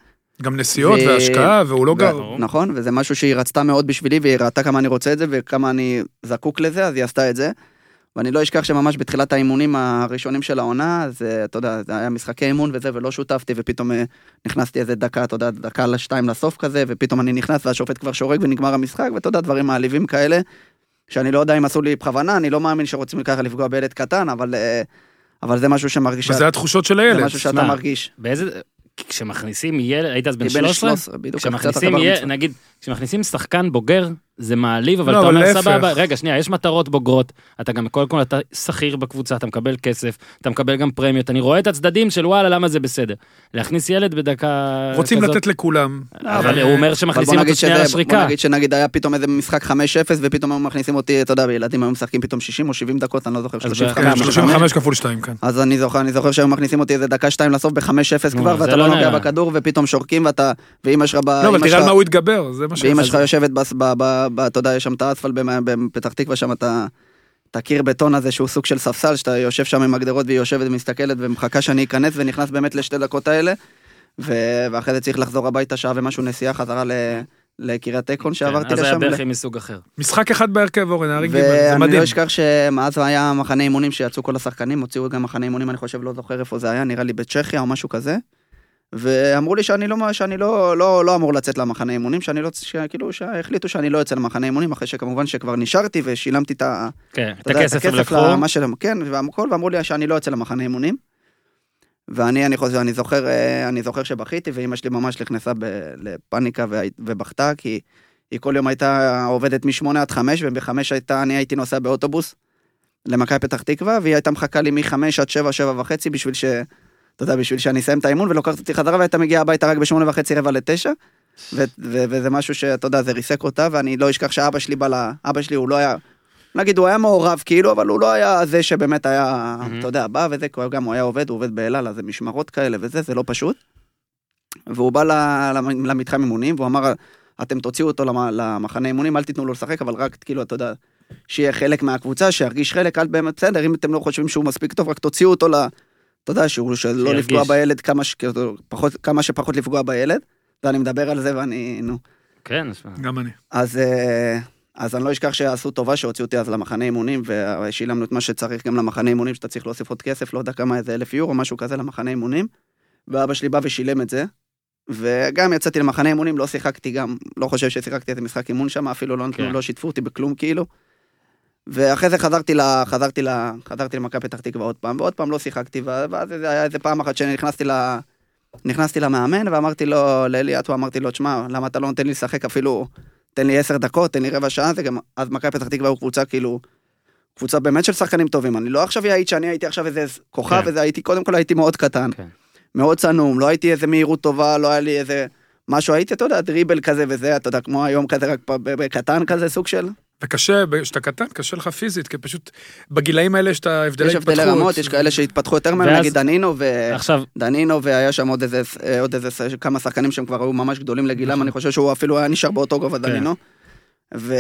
גם נסיעות ו- והשקעה, והוא לא גר. ברור. נכון, וזה משהו שהיא רצתה מאוד בשבילי, והיא ראתה כמה אני רוצה את זה וכמה אני זקוק לזה, אז היא עשתה את זה. ואני לא אשכח שממש בתחילת האימונים הראשונים של העונה, אז אה, אתה יודע, זה היה משחקי אימון וזה, ולא שותפתי, ופתאום אה, נכנסתי איזה דקה, אתה יודע, דקה לשתיים לסוף כזה, ופתאום אני נכנס והשופט כבר שורק ונגמר המשחק, ואתה יודע, דברים מעליבים כאלה, שאני לא יודע אם עשו לי בכוונה, אני לא מאמין שרוצים ככה לפגוע בילד קטן, אבל, אה, אבל זה משהו שמרגיש, וזה התחושות של זה הילד. משהו שאתה מרגיש. באיזה... כשמכניסים ילד, היית אז בן היא בן 13? 13, בדיוק, כשמכניסים. נגיד, כשמכניסים שחקן בוגר, זה מעליב, אבל לא, אתה אומר להפך. סבבה, רגע, שנייה, יש מטרות בוגרות, אתה גם, קודם כל אתה שכיר בקבוצה, אתה מקבל כסף, אתה מקבל גם פרמיות, אני רואה את הצדדים של וואלה, למה זה בסדר. להכניס ילד בדקה רוצים כזאת, לתת לכולם. אבל הוא אומר שמכניסים אותו שנייה שזה, בוא לשריקה. נגיד שנגיד היה פתאום איזה משחק 5-0 ופתאום היו מכניסים אותי, אתה יודע, ילדים היו משחקים פתאום 60 או 70 דקות, אני לא זוכר, אז 35. בערך כן, 35 כפול 2 כאן. אז אני זוכר, אני זוכר שהיו מכניסים אותי איזה דקה שתיים לסוף ב-5-0 נו, כבר, זה ואתה לא לא נוגע נראה. בכדור, ופתאום שורקים, ואתה, ואימא שלך, ב- לא, אבל אמא תראה על שלך- מה הוא התגבר, זה מה ש... ואימא שלך יושבת, בס- ב- ב- ב- אתה יודע, יש שם את האספלט במ- בפתח תקווה, שם אתה... את הקיר בטון הזה שהוא סוג של ספסל, שאתה יושב שם עם הגדרות והיא יושבת ומסתכלת ומחכה שאני אכנס ונכנס באמת לשתי דקות האלה. ו- ואחרי זה צריך לחזור הביתה שעה ומשהו נסיעה חזרה ל- לקריית עקרון שעברתי כן, אז היה לשם. בכי מסוג אחר. משחק אחד בהרכב, אורן, נערים ג', זה ואני מדהים. לא אשכח שמאז היה מחנה אימונים שיצאו כל השחקנים, הוציאו גם מחנה אימונים, אני חושב, לא זוכר איפה זה היה, נראה לי בצ'כיה או משהו כזה. ואמרו לי שאני לא, שאני לא, לא, לא אמור לצאת למחנה אימונים, שאני לא, כאילו, שהחליטו שאני לא יוצא למחנה אימונים, אחרי שכמובן שכבר נשארתי ושילמתי את ה... כן, את יודע, הכסף. למה שלהם, כן, והכל, ואמרו לי שאני לא יוצא למחנה אימונים. ואני, אני חוזר, אני זוכר, אה, אני זוכר שבכיתי, ואימא שלי ממש נכנסה ב- לפאניקה ובכתה, כי היא כל יום הייתה עובדת משמונה עד חמש, ובחמש הייתה, אני הייתי נוסע באוטובוס למכבי פתח תקווה, והיא הייתה מחכה לי מחמש עד שבע, שבע וחצי, בשביל ש... אתה יודע, בשביל שאני אסיים את האימון, ולוקחת אותי חזרה, והייתה מגיעה הביתה רק בשמונה וחצי, רבע לתשע. ו- ו- וזה משהו שאתה יודע, זה ריסק אותה, ואני לא אשכח שאבא שלי בא ל... אבא שלי הוא לא היה... נגיד, הוא היה מעורב כאילו, אבל הוא לא היה זה שבאמת היה, מהמם. אתה יודע, בא וזה, כי גם הוא היה עובד, הוא עובד באלעל, אז זה משמרות כאלה וזה, זה לא פשוט. והוא בא למתחם אימונים, והוא אמר, אתם תוציאו אותו למ- למחנה אימונים, אל תיתנו לו לשחק, אבל רק, כאילו, אתה יודע, שיהיה חלק מהקבוצה, שירגיש חלק, אל באמת, בסדר, אם אתם לא חושבים שהוא מספיק טוב, רק תוציאו אותו ל... אתה יודע, שהוא, שלא שירגיש. לפגוע בילד, כמה, ש... כאילו, פחות, כמה שפחות לפגוע בילד. ואני מדבר על זה ואני, נו. כן. גם אני. אז, אה, אז אני לא אשכח שעשו טובה שהוציאו אותי אז למחנה אימונים, ושילמנו את מה שצריך גם למחנה אימונים, שאתה צריך להוסיף עוד כסף, לא יודע כמה, איזה אלף יורו, משהו כזה למחנה אימונים. ואבא שלי בא ושילם את זה. וגם יצאתי למחנה אימונים, לא שיחקתי גם, לא חושב ששיחקתי איזה משחק אימון שם, אפילו לא כן. לא שיתפו אותי בכלום כאילו. ואחרי זה חזרתי ל... חזרתי ל... חזרתי למכבי פתח תקווה עוד פעם, ועוד פעם לא שיחקתי, ואז זה היה איזה פעם אחת שנכנסתי ל... נכנסתי למאמן ואמרתי לו, לאליאטו, אמרתי לו, תשמע, למה אתה לא נותן לי לשחק אפילו, תן לי עשר דקות, תן לי רבע שעה, זה גם, אז מכבי פתח תקווה הוא קבוצה כאילו, קבוצה באמת של שחקנים טובים, אני לא עכשיו אעיד שאני הייתי עכשיו איזה כוכב, כן. וזה הייתי, קודם כל הייתי מאוד קטן, כן. מאוד צנום, לא הייתי איזה מהירות טובה, לא היה לי איזה משהו, הייתי, אתה יודע, דריבל כזה וזה, אתה יודע, כמו היום כזה, רק בקטן כזה, סוג של, וקשה, כשאתה קטן, קשה לך פיזית, כי פשוט בגילאים האלה יש את ההבדלי יש התפתחות. הבדלי רמות, יש כאלה שהתפתחו יותר מהר, ואז- נגיד דנינו, ו... עכשיו, דנינו והיה שם עוד איזה, עוד איזה כמה שחקנים שהם כבר היו ממש גדולים לגילם, אני חושב שהוא אפילו היה נשאר באותו גובה דנינו. ו...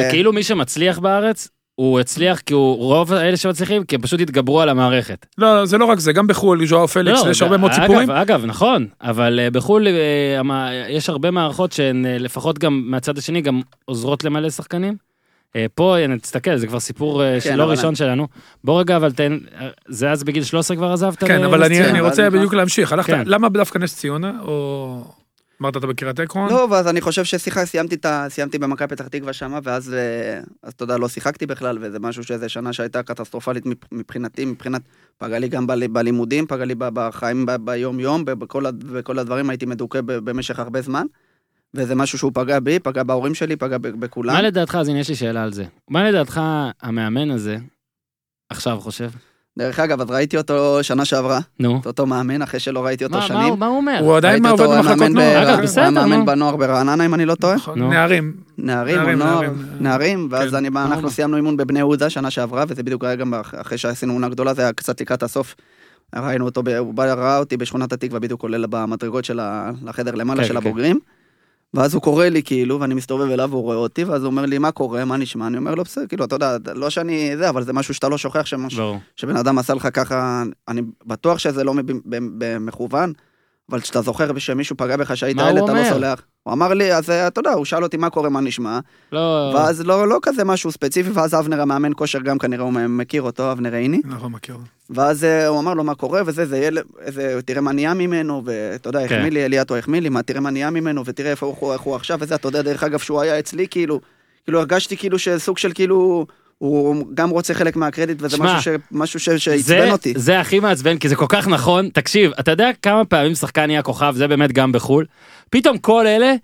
זה כאילו מי שמצליח בארץ, הוא הצליח כי הוא, רוב האלה שמצליחים, כי הם פשוט התגברו על המערכת. לא, זה לא רק זה, גם בחו"ל, ז'ואר פליקס, לא, יש הרבה מאוד סיפורים. אגב, נכון, אבל אה, בחו"ל אה, יש הרבה מערכות שהן אה, לפחות גם מהצד השני גם עוזרות למלא שחקנים. אה, פה, הנה, תסתכל, זה כבר סיפור אה, כן, שלא אבל ראשון שלנו. בוא רגע, אבל תן, אה, זה אז בגיל 13 כבר עזבת? כן, ל- אבל אני? אני רוצה בדיוק להמשיך. הלכת, כן. למה דווקא נס ציונה, או... אמרת אתה בקריית עקרון? לא, ואז אני חושב ששיחה, סיימתי את ה... סיימתי במכבי פתח תקווה שמה, ואז, אה, אז אתה יודע, לא שיחקתי בכלל, וזה משהו שזה שנה שהייתה קטסטרופלית מבח- מבחינתי, מבחינת, פגע לי גם בל- בלימודים, פגע לי ב- בחיים ב- ביום-יום, בכל, הד- בכל הדברים הייתי מדוכא ב- במשך הרבה זמן, וזה משהו שהוא פגע בי, פגע בהורים שלי, פגע בכולם. מה לדעתך, אז הנה יש לי שאלה על זה. מה לדעתך המאמן הזה עכשיו חושב? דרך אגב, אז ראיתי אותו שנה שעברה, נו. את אותו מאמן, אחרי שלא ראיתי אותו מה- מה שנים. הוא- מה הוא אומר? הוא עדיין ראיתי עובד אותו, במחלקות מאמן ב- נוער. אגב. בסדר, הוא היה מאמן נו. בנוער ברעננה, אם אני לא טועה. נכון, נו. נערים. נערים נוער, נערים. ואז כן. אני, נו. אנחנו סיימנו אימון בבני יהודה שנה שעברה, וזה בדיוק היה גם אח- אחרי שעשינו עונה גדולה, זה היה קצת לקראת הסוף. ראינו אותו, ב- הוא בא, ראה אותי בשכונת התקווה, בדיוק עולה במדרגות של ה- לחדר למעלה כן, של כן. הבוגרים. ואז הוא קורא לי כאילו, ואני מסתובב אליו, והוא רואה אותי, ואז הוא אומר לי, מה קורה, מה נשמע? אני אומר לו, בסדר, כאילו, אתה יודע, לא שאני זה, אבל זה משהו שאתה לא שוכח, שמש-. שבן אדם עשה לך ככה, אני בטוח שזה לא במכוון, אבל כשאתה זוכר שמישהו פגע בך שהיית ילד, אתה לא? סולח. הוא אמר לי, אז אה, אתה יודע, הוא שאל אותי מה קורה, מה נשמע, לא... ואז לא, לא כזה משהו ספציפי, ואז אבנר המאמן כושר גם כנראה הוא מכיר אותו, אבנר עיני, נכון, מכיר. ואז אה, הוא אמר לו מה קורה, וזה, זה ילד, איזה, תראה מה נהיה ממנו, ואתה יודע, כן. החמיא לי, אליאטו החמיא לי, מה, תראה מה נהיה ממנו, ותראה איפה הוא, איך הוא עכשיו, וזה, אתה יודע, דרך אגב, שהוא היה אצלי, כאילו, כאילו הרגשתי כאילו שסוג של כאילו, הוא גם רוצה חלק מהקרדיט, וזה שמע, משהו, ש, משהו ש, שעצבן אותי. זה הכי מעצבן, כי זה כל כך נכון. תקשיב, אתה יודע כמה פעמים שחקן נהיה כוכב, זה באמת גם בחו"ל. פתאום כל אלה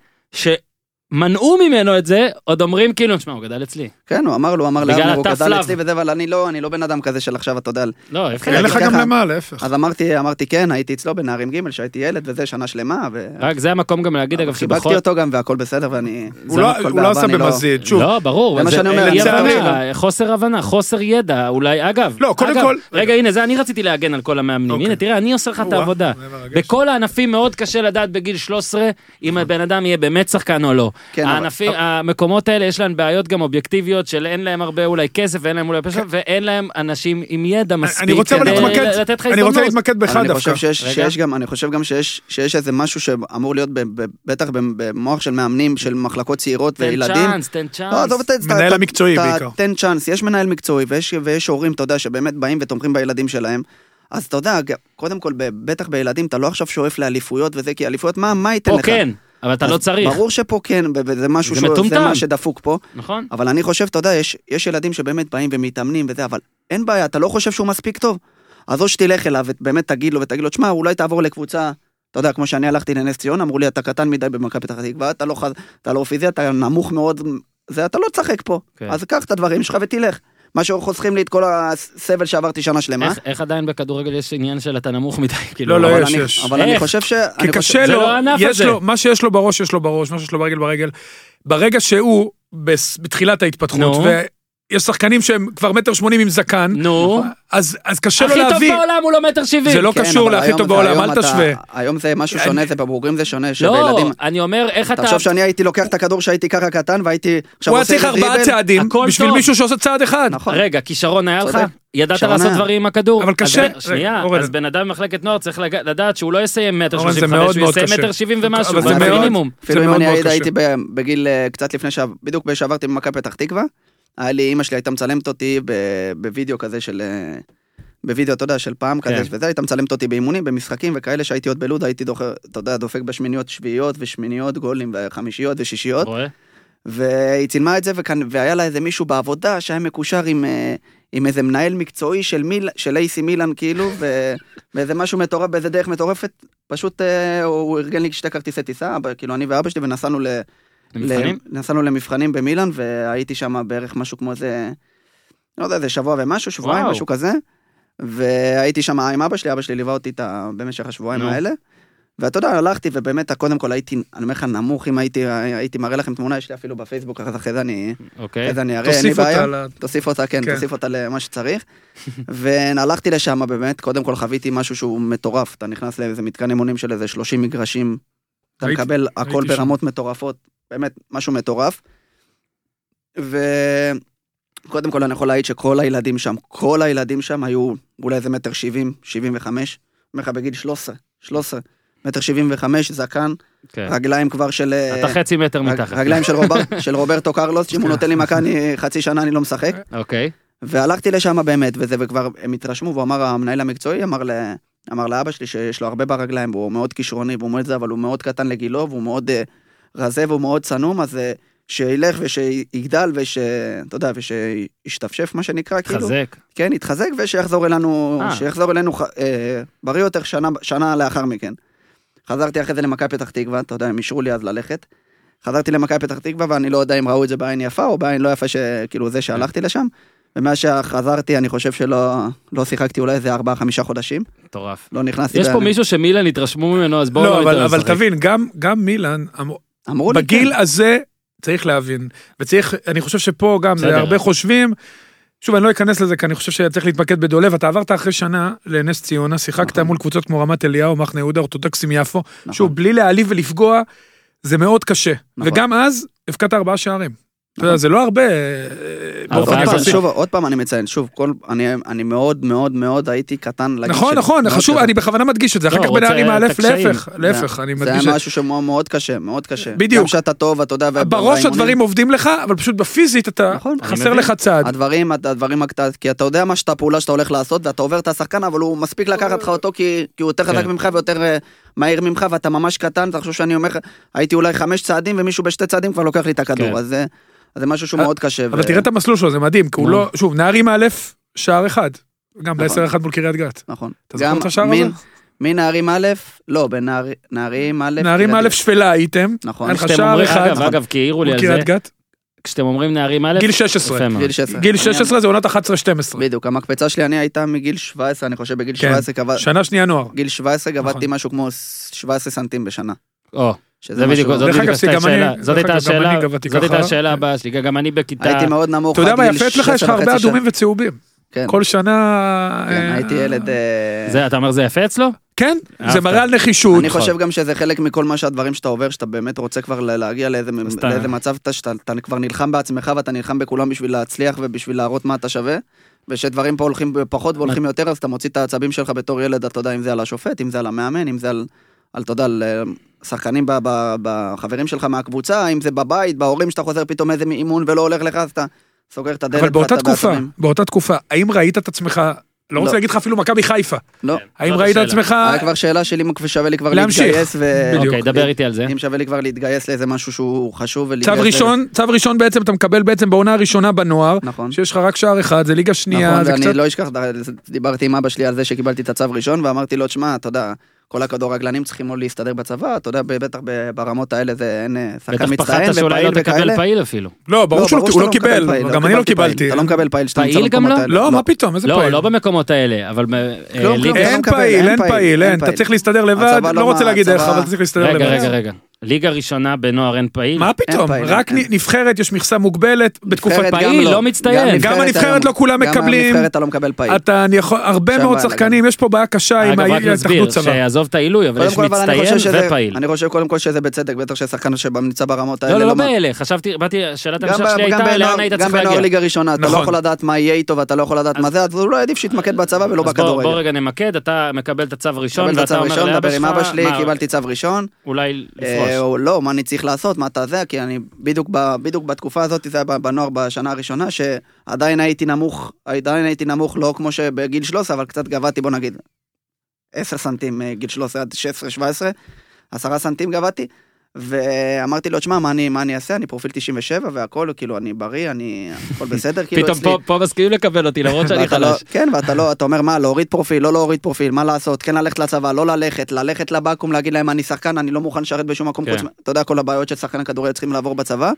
שמנעו ממנו את זה, עוד אומרים כאילו, שמע, הוא גדל אצלי. כן, הוא אמר לו, הוא אמר לאבנר, הוא גדל. אצלי וזה, אבל אני לא, אני לא בן אדם כזה של עכשיו, אתה יודע, לא, איפה? כן, אין לך. גם למה, להפך. אז אמרתי, אמרתי כן, הייתי אצלו בנערים ג' שהייתי ילד וזה, שנה שלמה, ו... רק זה המקום גם להגיד, אגב, חיבקתי שבכל... אותו גם והכל בסדר, ואני... הוא לא- לא עשה לא- במזיד, שוב. לא, ברור. זה מה שאני אומר, צריך- חוסר הבנה, חוסר ידע, אולי, אגב. לא, קודם כל- רגע, הנה, זה אני רציתי להגן על כל המאמנים. אוקיי. הנה, תראה, אני עושה לך את העבודה. בכל הענפים מאוד קשה לדעת בגיל 13 אם הבן אדם יהיה באמת שחקן או לא. כן, אבל- הענפים, המקומות האלה יש להם בעיות גם אובייקטיביות של אין להם הרבה אולי כסף ואין להם אולי פשע ואין להם אנשים עם ידע מספיק אני רוצה אבל כדי להתמקד, לתת לך אני רוצה הזדמנות. להתמקד בך אבל אני דווקא. חושב שיש. שיש גם, אני חושב גם שיש, שיש איזה משהו שאמור להיות, ב, ב, בטח במוח של מאמנים, של מחלקות צעירות תן וילדים. צ'אנס, תן צ'אנס. לא, מנהל המקצועי בעיקר. תן צ'אנס, יש מנהל מקצועי ויש, ויש הורים, אתה יודע, שבאמת באים ותומכים בילדים שלהם. אז אתה יודע, קודם כל, ב- בטח בילדים, אתה לא עכשיו שואף לאליפויות וזה, כי אליפויות, מה, מה ייתן פה לך? כן, אבל אתה לא צריך, ברור שפה כן, וזה משהו זה זה מטומטם. מה שדפוק פה. נכון? אבל אני חושב, אתה יודע, יש, יש ילדים שבאמת באים ומתאמנים וזה, אבל אין בעיה, אתה לא חושב שהוא מספיק טוב. אז או שתלך אליו ובאמת תגיד לו ותגיד לו, תשמע, אולי תעבור לקבוצה, אתה יודע, כמו שאני הלכתי לנס ציונה, אמרו לי, אתה קטן מדי במכבי פתח תקווה, אתה לא, אתה לא פיזי, אתה נמוך מאוד, זה, אתה לא תשחק פה. כן. אז קח את הדברים שלך ותלך. מה שחוסכים לי את כל הסבל שעברתי שנה שלמה. איך- איך עדיין בכדורגל יש עניין של אתה נמוך מדי? *laughs* כאילו, לא, לא, אבל יש, אני- יש. אבל אני איך? חושב ש... כי אני חושב- קשה זה לו, לא הענף יש הזה. לו, מה שיש לו בראש יש לו בראש, מה שיש לו ברגל ברגל. ברגע שהוא בס- בתחילת ההתפתחות, נו. יש שחקנים שהם כבר מטר שמונים עם זקן, נו, אז אז קשה לו הכי טוב להביא. בעולם הוא לא מטר שבעים. זה לא כן, קשור להכי טוב בעולם, אל אתה- תשווה. היום זה משהו שונה, זה בבוגרים זה שונה, לא, שבילדים... אני אומר, איך אתה... תחשוב שאני הייתי לוקח את הכדור שהייתי ככה קטן והייתי הוא היה צריך. ארבעה צעדים בשביל טוב. מישהו שעושה צעד אחד. נכון. רגע, כישרון היה לך? ידעת לעשות. דברים עם הכדור? אבל קשה. שנייה. אז בן אדם במחלקת נוער צריך לג- לדעת שהוא לא יסיים מטר שלושים וחמש, הוא יסיים. מטר שבעים ומשהו, זה מינימום. אפילו אם אני הייתי- בגיל אה, קצת לפני ש... בדיוק שעברתי ממכבי פתח תקווה, היה לי, אימא שלי הייתה מצלמת אותי בווידאו כזה של... אה, בווידאו, אתה יודע, של פעם כזה כן. וזה, הייתה מצלמת אותי באימונים, במשחקים וכאלה שהייתי עוד בלוד, הייתי דוחר, אתה יודע, דופק בשמיניות, שביעיות ושמיניות, גולים וחמישיות ושישיות. רואה? והיא צילמה את זה, וכאן, והיה לה איזה מישהו בעבודה שהיה מקושר עם, אה, עם איזה מנהל מקצועי של, מיל, של אייסי מילאן, כאילו, ו, *laughs* ואיזה משהו מטורף, באיזה דרך מטורפת, פשוט אה, הוא, ארגן לי שתי כרטיסי טיסה, כאילו אני ואבא שלי, ונסענו ל... למבחנים? נסענו למבחנים במילאן, והייתי שם בערך משהו כמו איזה, לא יודע, איזה שבוע ומשהו, שבועיים, וואו. משהו כזה. והייתי שם עם אבא שלי, אבא שלי ליווה אותי במשך השבועיים נו. האלה. ואתה יודע, הלכתי, ובאמת, קודם כל הייתי, אני אומר לך, נמוך, אם הייתי, הייתי מראה לכם תמונה, יש לי אפילו בפייסבוק, אז אחרי זה אני, אוקיי. אחרי זה אני אראה, אין לי תוסיף בעיה. אותה. ל- תוסיף אותה, כן, כן. תוסיף אותה למה שצריך. והלכתי לשם באמת, קודם כל חוויתי משהו שהוא מטורף, אתה נכנס לאיזה מתקן אימונים של איזה 30 מגרשים, אתה הייתי- מקבל הכל הייתי שם. ברמות מטורפות, באמת, משהו מטורף. וקודם כל אני יכול להעיד שכל הילדים שם, כל הילדים שם היו אולי איזה מטר 70, 75, אומר לך בגיל 13, 13, מטר 75, זקן, כן. רגליים כבר של... אתה חצי מטר רג- מתחת. רגליים של, רובר, *laughs* של רוברטו קרלוס, שאם הוא נותן לי מכה אני חצי שנה אני לא משחק. אוקיי. והלכתי לשם באמת, וזה, וכבר הם התרשמו, והוא אמר, המנהל המקצועי אמר, ל, אמר לאבא שלי שיש לו הרבה ברגליים, והוא מאוד כישרוני, והוא מאוד זה, אבל הוא מאוד קטן לגילו, והוא מאוד uh, רזה והוא מאוד צנום, אז uh, שילך ושיגדל, וש... אתה יודע, ושישתפשף, מה שנקרא, כאילו. חזק. כן, יתחזק, ושיחזור אלינו, אה. שיחזור אלינו אה, בריא יותר שנה, שנה לאחר מכן. חזרתי אחרי זה למכבי פתח תקווה, אתה יודע, הם אישרו לי אז ללכת. חזרתי למכבי פתח תקווה, ואני לא יודע אם ראו את זה בעין יפה או בעין לא יפה, שכאילו זה שהלכתי לשם. ומאז שחזרתי, אני חושב שלא לא שיחקתי אולי איזה ארבעה, חמישה חודשים. מטורף. לא נכנסתי... יש ב- פה מישהו שמילן התרשמו ממנו, אז בואו לא, לא אבל- אבל. תבין, גם- גם מילאן, אמ- אמרו לי, בגיל כן. הזה צריך להבין, וצריך, אני חושב שפה גם, זה בסדר. הרבה חושבים, שוב, אני לא אכנס לזה, כי אני חושב שצריך להתמקד בדולב, אתה עברת אחרי שנה לנס ציונה, שיחקת נכון. מול קבוצות כמו רמת אליהו, מחנה יהודה, אורתודוקסים יפו, נכון. שוב, בלי להעליב ולפגוע, זה מאוד קשה, נכון. וגם אז, הבקעת ארבעה שערים. זה לא הרבה, אה. שוב, עוד פעם אני מציין, שוב, כל, אני, אני מאוד מאוד מאוד הייתי קטן להגיד נכון, ש- נכון, חשוב, קטן. אני בכוונה מדגיש את זה, אחר לא, כך בנערים הקשיים. להפך, להפך, זה- אני זה מדגיש היה את משהו שמאוד מאוד קשה, מאוד קשה. בדיוק. גם שאתה טוב, אתה יודע, בראש הדברים עובדים לך, אבל פשוט בפיזית אתה, נכון. חסר. לך צעד. הדברים, הדברים הקטנים, כי אתה יודע מה שאתה הפעולה שאתה הולך לעשות, ואתה עובר את השחקן, אבל הוא מספיק לקחת לך אותו כי, כי הוא יותר חזק כן. ממך ויותר אה, מהיר ממך, ואתה ממש קטן, אתה חושב שאני אומר לך, הייתי אולי חמש צעדים, ומישהו בשתי צעדים כבר לוקח לי את הכדור, כן. אז זה- אז זה משהו שהוא מאוד קשה. אבל ו- תראה את המסלול שלו, זה מדהים, כי הוא. לא, שוב, נערים א', שער אחד. גם נכון. בעשר אחד מול קריית גת. נכון. אתה זוכר את השער מין- הזה? מנערים א', לא, בנערים א', נערים א'. שפלה הייתם, נכון. היה לך שער אחד אגב, אגב, כי העירו לי על זה, קריית גת, כשאתם אומרים נערים א', גיל 16. יפה מאוד. גיל 16. גיל אני- 16 זה עונת 11-12. בדיוק, המקפצה שלי אני הייתה מגיל 17, אני חושב בגיל כן. 17, קבע- שנה שנייה נוער. גיל 17 גבהתי נכון. משהו כמו 17 סנטים בשנה. שזה זה בדיוק, משהו- זאת בדיוק אגב, הייתה השאלה, זאת הייתה השאלה, זאת הייתה. השאלה הבאה שלי, גם אני בכיתה, הייתי מאוד נמוך. אתה יודע מה יפה אצלך? יש לך 16 הרבה אדומים וצהובים. כן. כל שנה... כן, אה, הייתי ילד... אה, זה, אתה אומר זה יפה אצלו? כן, אהבת. זה מראה על נחישות. אני חושב גם שזה חלק מכל מה שהדברים שאתה עובר, שאתה באמת רוצה כבר להגיע לאיזה מצב שאתה- שאתה אתה כבר נלחם בעצמך ואתה נלחם בכולם בשביל להצליח ובשביל להראות מה אתה שווה. ושדברים פה הולכים פחות והולכים יותר, אז אתה מוציא את העצבים שלך בתור ילד, אתה יודע, אם זה על השופט, אם זה על המאמן, אם זה על, על אתה יודע, על אה, שחקנים בחברים שלך מהקבוצה, אם זה בבית, בהורים שאתה חוזר פתאום איזה אימון ולא הולך לך, אז אתה סוגר את הדלת. אבל באותה תקופה, בעצבים. באותה תקופה, האם ראית את עצמך, לא רוצה לא. להגיד לך אפילו מכבי חיפה, לא, האם זאת ראית את. עצמך, היה כבר שאלה שלי אם שווה לי כבר להמשיך. להתגייס, ו... בדיוק. אוקיי, דבר איתי על זה. אם שווה לי כבר להתגייס לאיזה משהו שהוא חשוב צו ולהתגייס ראשון, צו ראשון בעצם אתה מקבל בעצם בעונה הראשונה בנוער, נכון. שיש לך רק שער אחד, זה ליגה שנייה, נכון, זה ואני קצת... לא אשכח, דיברתי עם אבא שלי על זה שקיבלתי את הצו ראשון, ואמרתי לו, תשמע, אתה יודע, כל הכדורגלנים צריכים עוד להסתדר בצבא, אתה יודע, בטח ברמות האלה זה אין אה, שחקן בטח מצטיין פחדת שאולי לא ופעיל תקבל וכאלה. פעיל אפילו. לא, ברור שהוא ברור הוא לא מקבל קיבל, פעיל, גם אני לא קיבלתי. אתה לא מקבל פעיל שאתה נמצא גם במקומות לא? האלה. לא, מה פתאום, איזה לא, פעיל? לא במקומות האלה, אבל לא אין פעיל, אין פעיל, אין אתה. צריך להסתדר לבד, לא לא רוצה להגיד איך, אבל אתה צריך להסתדר רגע, לבד. רגע, רגע. ליגה ראשונה בנוער אין פעיל. מה פתאום? פעיל, רק אין. נבחרת יש מכסה מוגבלת בתקופת... גם פעיל, לא מצטיין. נבחרת גם הנבחרת היום- לא כולם מקבלים. גם הנבחרת אתה לא מקבל פעיל. אתה, אני יכול, הרבה מאוד שחקנים, יש פה בעיה קשה עם אגב, רק נסביר, ההתאחדות צבא. שעזוב את העילוי, אבל יש מצטיין שזה- ופעיל. אני חושב קודם כל שזה בצדק, בטח ששחקן שנמצא ברמות האלה. לא, לא, לא באלה, חשבתי, באתי, שאלת גם המשך שלי גם הייתה, בנוער- לאן היית גם צריך בנוער להגיע. ליגה ראשונה, אתה לא נכון. יכול לדעת מה יהיה איתו ואתה לא יכול לדעת מה זה, אז הוא לא עדיף שיתמקד בצבא ולא אז בוא- בכדורגל. רגע נמקד, אתה מקבל את הצו הצו ואתה אומר לאבא שלך, קיבלתי צו ראשון. אולי. אה, או לא, מה אני צריך לעשות, מה אתה זה, כי אני בדיוק ב- בדיוק בתקופה הזאת, זה היה בנוער בשנה הראשונה, שעדיין הייתי נמוך, עדיין הייתי נמוך לא כמו שבגיל 13, אבל קצת גבהתי, בוא נגיד, 10 סנטים אה, גיל 13 עד 16-17, 10 סנטים גבהתי, ואמרתי לו, תשמע, מה אני, מה אני אעשה, אני פרופיל 97 והכל, כאילו, אני בריא, אני, הכל בסדר, כאילו, פתאום אצלי. פה- פה מסכימים לקבל אותי, למרות שאני לא, חלש. כן, ואתה לא, אתה אומר מה, להוריד פרופיל, לא להוריד פרופיל, מה לעשות, כן ללכת לצבא, לא ללכת, ללכת לבקו"ם, להגיד להם אני שחקן, אני לא מוכן לשרת בשום מקום כן. חוץ, אתה יודע, כל הבעיות של שחקן הכדורגל צריכים לעבור בצבא.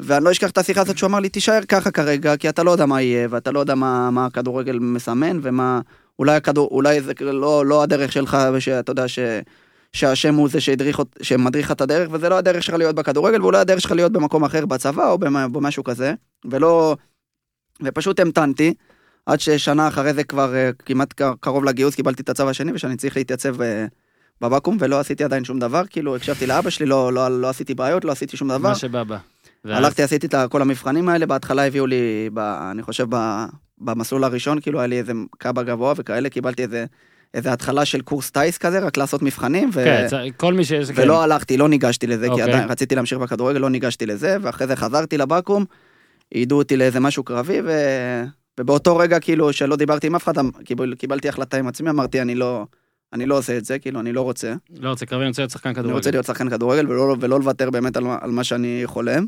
ואני לא אשכח את השיחה הזאת שהוא אמר לי, תישאר ככה כרגע, כי אתה לא יודע מה יהיה, ואתה לא יודע מה, מה הכדורגל מסמן, ומה, אולי הכדור, אולי זה לא, לא הדרך שלך, ושאתה יודע ש... שהשם הוא זה שהדריך, שמדריך את הדרך, וזה לא הדרך שלך להיות בכדורגל, ואולי הדרך שלך להיות במקום אחר בצבא, או במשהו כזה, ולא... ופשוט המתנתי, עד ששנה אחרי זה כבר אה, כמעט קרוב לגיוס קיבלתי את הצו השני, ושאני צריך להתייצב אה, בבקו"ם, ולא עשיתי עדיין שום דבר, כאילו הקשבתי לאבא שלי, לא, לא, לא עשיתי בעיות, לא עשיתי שום דבר. מה שבא בא. ואז- הלכתי, עשיתי את כל המבחנים האלה, בהתחלה הביאו לי, ב, אני חושב, ב, במסלול הראשון, כאילו היה לי איזה קאבה גבוה וכאלה, קיבלתי איזה, איזה התחלה של קורס טיס כזה, רק לעשות מבחנים, ו... כן, כל מי שיש... כן. ולא הלכתי, לא ניגשתי לזה, כי אוקיי. עדיין רציתי להמשיך בכדורגל, לא ניגשתי לזה, ואחרי זה חזרתי לבקו"ם, העידו אותי לאיזה משהו קרבי, ו... ובאותו רגע, כאילו, שלא דיברתי עם אף אחד, קיבל, קיבלתי החלטה עם עצמי, אמרתי, אני לא, אני לא עושה את זה, כאילו, אני לא רוצה. לא רוצה קרבי, אני רוצה להיות שחקן אני רוצה כדורגל. להיות שחקן כדורגל ולא, ולא לוותר באמת על, על מה שאני חולם.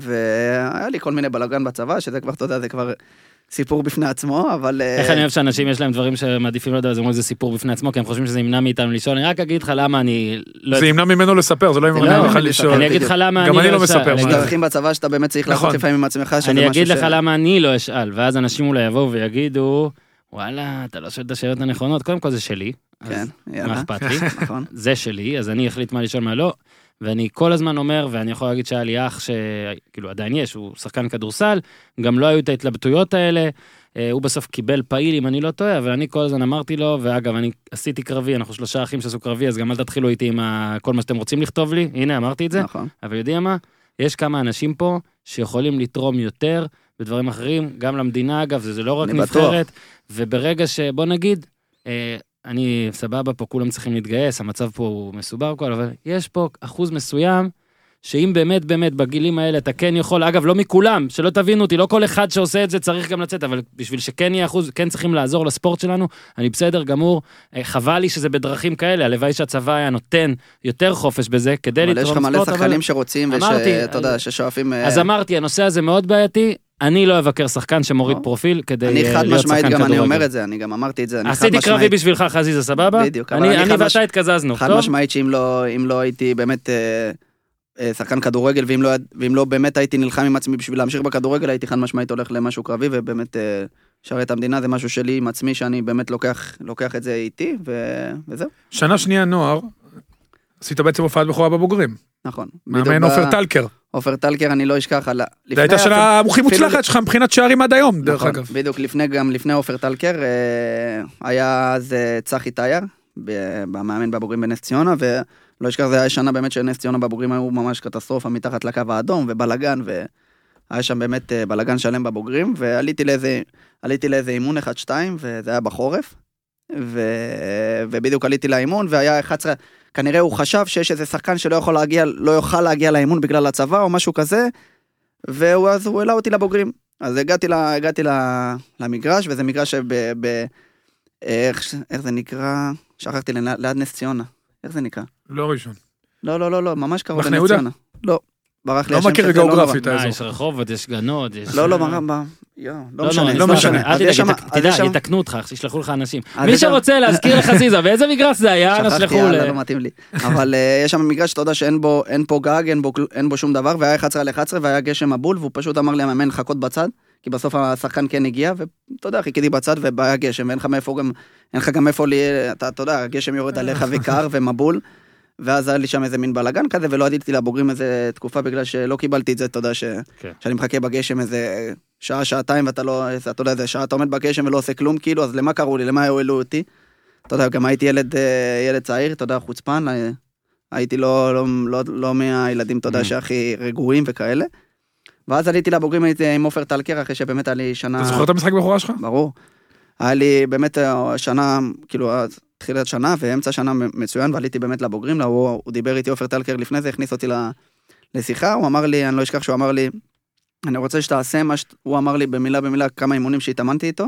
והיה לי כל מיני בלאגן בצבא, שזה כבר, אתה יודע, זה כבר סיפור בפני עצמו, אבל... איך אה, אני אוהב שאנשים יש להם דברים שמעדיפים לדעת, אז אומרים זה סיפור בפני עצמו, כי הם חושבים שזה ימנע מאיתנו לשאול, אני רק אגיד לך למה אני לא... זה ימנע ממנו לספר, זה לא לא, ימנע ממך אני לשאול. אני אגיד לך למה גם אני לא אשאל. מספר אני מה יש אגיד- זה. דרכים בצבא שאתה באמת צריך לעשות נכון. לפעמים עם עצמך, שזה אני אגיד. לך למה אני לא אשאל, ואז אנשים אולי יבואו ויגידו, וואלה, אתה לא שואל את השאלות הנכונות, קודם כל זה שלי. אז כן, מה אכפת לי? *laughs* נכון. זה שלי, אז אני אחליט מה לשאול מה לא. ואני כל הזמן אומר, ואני יכול להגיד שהיה לי אח שכאילו עדיין יש, הוא שחקן כדורסל, גם לא היו את ההתלבטויות האלה. אה, הוא בסוף קיבל פעיל, אם אני לא טועה, אבל אני כל הזמן אמרתי לו, ואגב, אני עשיתי קרבי, אנחנו שלושה אחים שעשו קרבי, אז גם אל תתחילו איתי עם ה... כל מה שאתם רוצים לכתוב לי, הנה, אמרתי את זה. נכון. אבל יודעים מה? יש כמה אנשים פה שיכולים לתרום יותר בדברים אחרים, גם למדינה אגב, זה, זה לא רק אני בטוח. נבחרת, וברגע שבוא נגיד, אה, אני סבבה פה, כולם צריכים להתגייס, המצב פה הוא מסובר כל, אבל יש פה אחוז מסוים, שאם באמת באמת בגילים האלה אתה כן יכול, אגב לא מכולם, שלא תבינו אותי, לא כל אחד שעושה את זה צריך גם לצאת, אבל בשביל שכן יהיה אחוז, כן צריכים לעזור לספורט שלנו, אני בסדר גמור, אה, חבל לי שזה בדרכים כאלה, הלוואי שהצבא היה נותן יותר חופש בזה, כדי אבל יש לתרום לך מלא ספורט, אבל... שחקנים שרוצים, ושאתה יודע, ששואפים... אה, אז אמרתי, הנושא הזה מאוד בעייתי, אני לא אבקר שחקן שמוריד לא. פרופיל כדי אני אה, חד להיות משמעית, שחקן גם אני כדורגל. אומר את זה, אני גם אמרתי את זה, אני חד עשיתי קרבי משמעית, בשבילך, חזיזה, סבבה? בדיוק, אבל אני אני אני חד מש- ואתה התקזזנו, חד טוב? משמעית שאם לא, אם לא הייתי באמת אה, אה, שחקן כדורגל, ואם לא, ואם לא באמת הייתי נלחם עם עצמי בשביל להמשיך בכדורגל, הייתי חד משמעית הולך למשהו קרבי, ובאמת אה, לשרת את המדינה זה משהו שלי עם עצמי, שאני באמת לוקח, לוקח את זה איתי, ו... וזהו, שנה שנייה נוער, עשית בעצם הופעת בכורה בבוגרים. נכון. מאמן עופר ב- טלקר. עופר טלקר, אני לא אשכח על... ה- זו הייתה שנה הכי מוצלחת שלך מבחינת שערים עד היום, דרך נכון, אגב. בדיוק, לפני, גם לפני עופר טלקר, אה, היה אז אה, צחי טייר, במאמן בבוגרים בנס ציונה, ולא אשכח, זה היה שנה באמת שנס ציונה בבוגרים היו ממש קטסטרופה מתחת לקו האדום, ובלאגן, והיה שם באמת אה, בלאגן שלם בבוגרים, ועליתי לאיזה, לאיזה אימון 1-2, וזה היה בחורף, ו... ובדיוק עליתי לאימון, והיה 11, כנראה הוא חשב שיש איזה שחקן שלא יכול להגיע, לא יוכל להגיע לאימון בגלל הצבא או משהו כזה, ואז הוא העלה אותי לבוגרים. אז הגעתי, לה, הגעתי לה, למגרש, וזה מגרש שב... ב, איך, איך זה נקרא? שכחתי, ליד, נס ציונה. איך זה נקרא? לא ראשון. לא, לא, לא, לא, ממש קרוב לנס? ציונה. לא, ברח לי לא השם מכיר לא. גיאוגרפית. האזור. יש רחובות, יש גנות, יש... לא, לא, מה, יואו, לא לא, משנה. לא משנה. אל תדאג, תדע, יתקנו אותך, ישלחו לך אנשים. אז מי שם- שרוצה להזכיר לחזיזה, *laughs* באיזה מגרש זה היה, אנא שכחתי, שלחו ל... לא מתאים לי. אבל אה, יש שם מגרש שאתה יודע שאין בו, אין פה גג, אין בו, שום דבר, והיה 11 על 11 והיה גשם מבול, והוא פשוט אמר לי המאמן לחכות בצד, כי בסוף השחקן כן הגיע, ואתה יודע, חיכיתי בצד והיה גשם, ואין לך מאיפה גם, אין לך גם איפה, אתה יודע, הגשם יורד עליך *laughs* וקר ומבול. ואז היה לי שם איזה מין בלאגן כזה, ולא עליתי לבוגרים איזה תקופה בגלל שלא קיבלתי את זה, אתה יודע, ש... כן. שאני מחכה בגשם איזה שעה, שעתיים, ואתה לא, אתה יודע, איזה שעה אתה עומד בגשם ולא עושה כלום, כאילו, אז למה קראו לי, למה העלו אותי? אתה יודע, גם הייתי ילד, אה, ילד צעיר, אתה יודע, חוצפן, אה, הייתי לא, לא, לא, לא מהילדים, אתה יודע, Mm. שהכי רגועים וכאלה. ואז עליתי לבוגרים הייתי עם עופר טלקר, אחרי שבאמת היה לי שנה... אתה זוכר את המשחק בכורה שלך? ברור. היה לי באמת אה, שנה, כאילו, אז תחילת שנה ואמצע שנה מצוין, ועליתי באמת לבוגרים, לה, הוא, הוא דיבר איתי, עופר טלקר לפני זה, הכניס אותי לשיחה, הוא אמר לי, אני לא אשכח שהוא אמר לי, אני רוצה שתעשה מה שהוא אמר לי במילה במילה כמה אימונים שהתאמנתי איתו.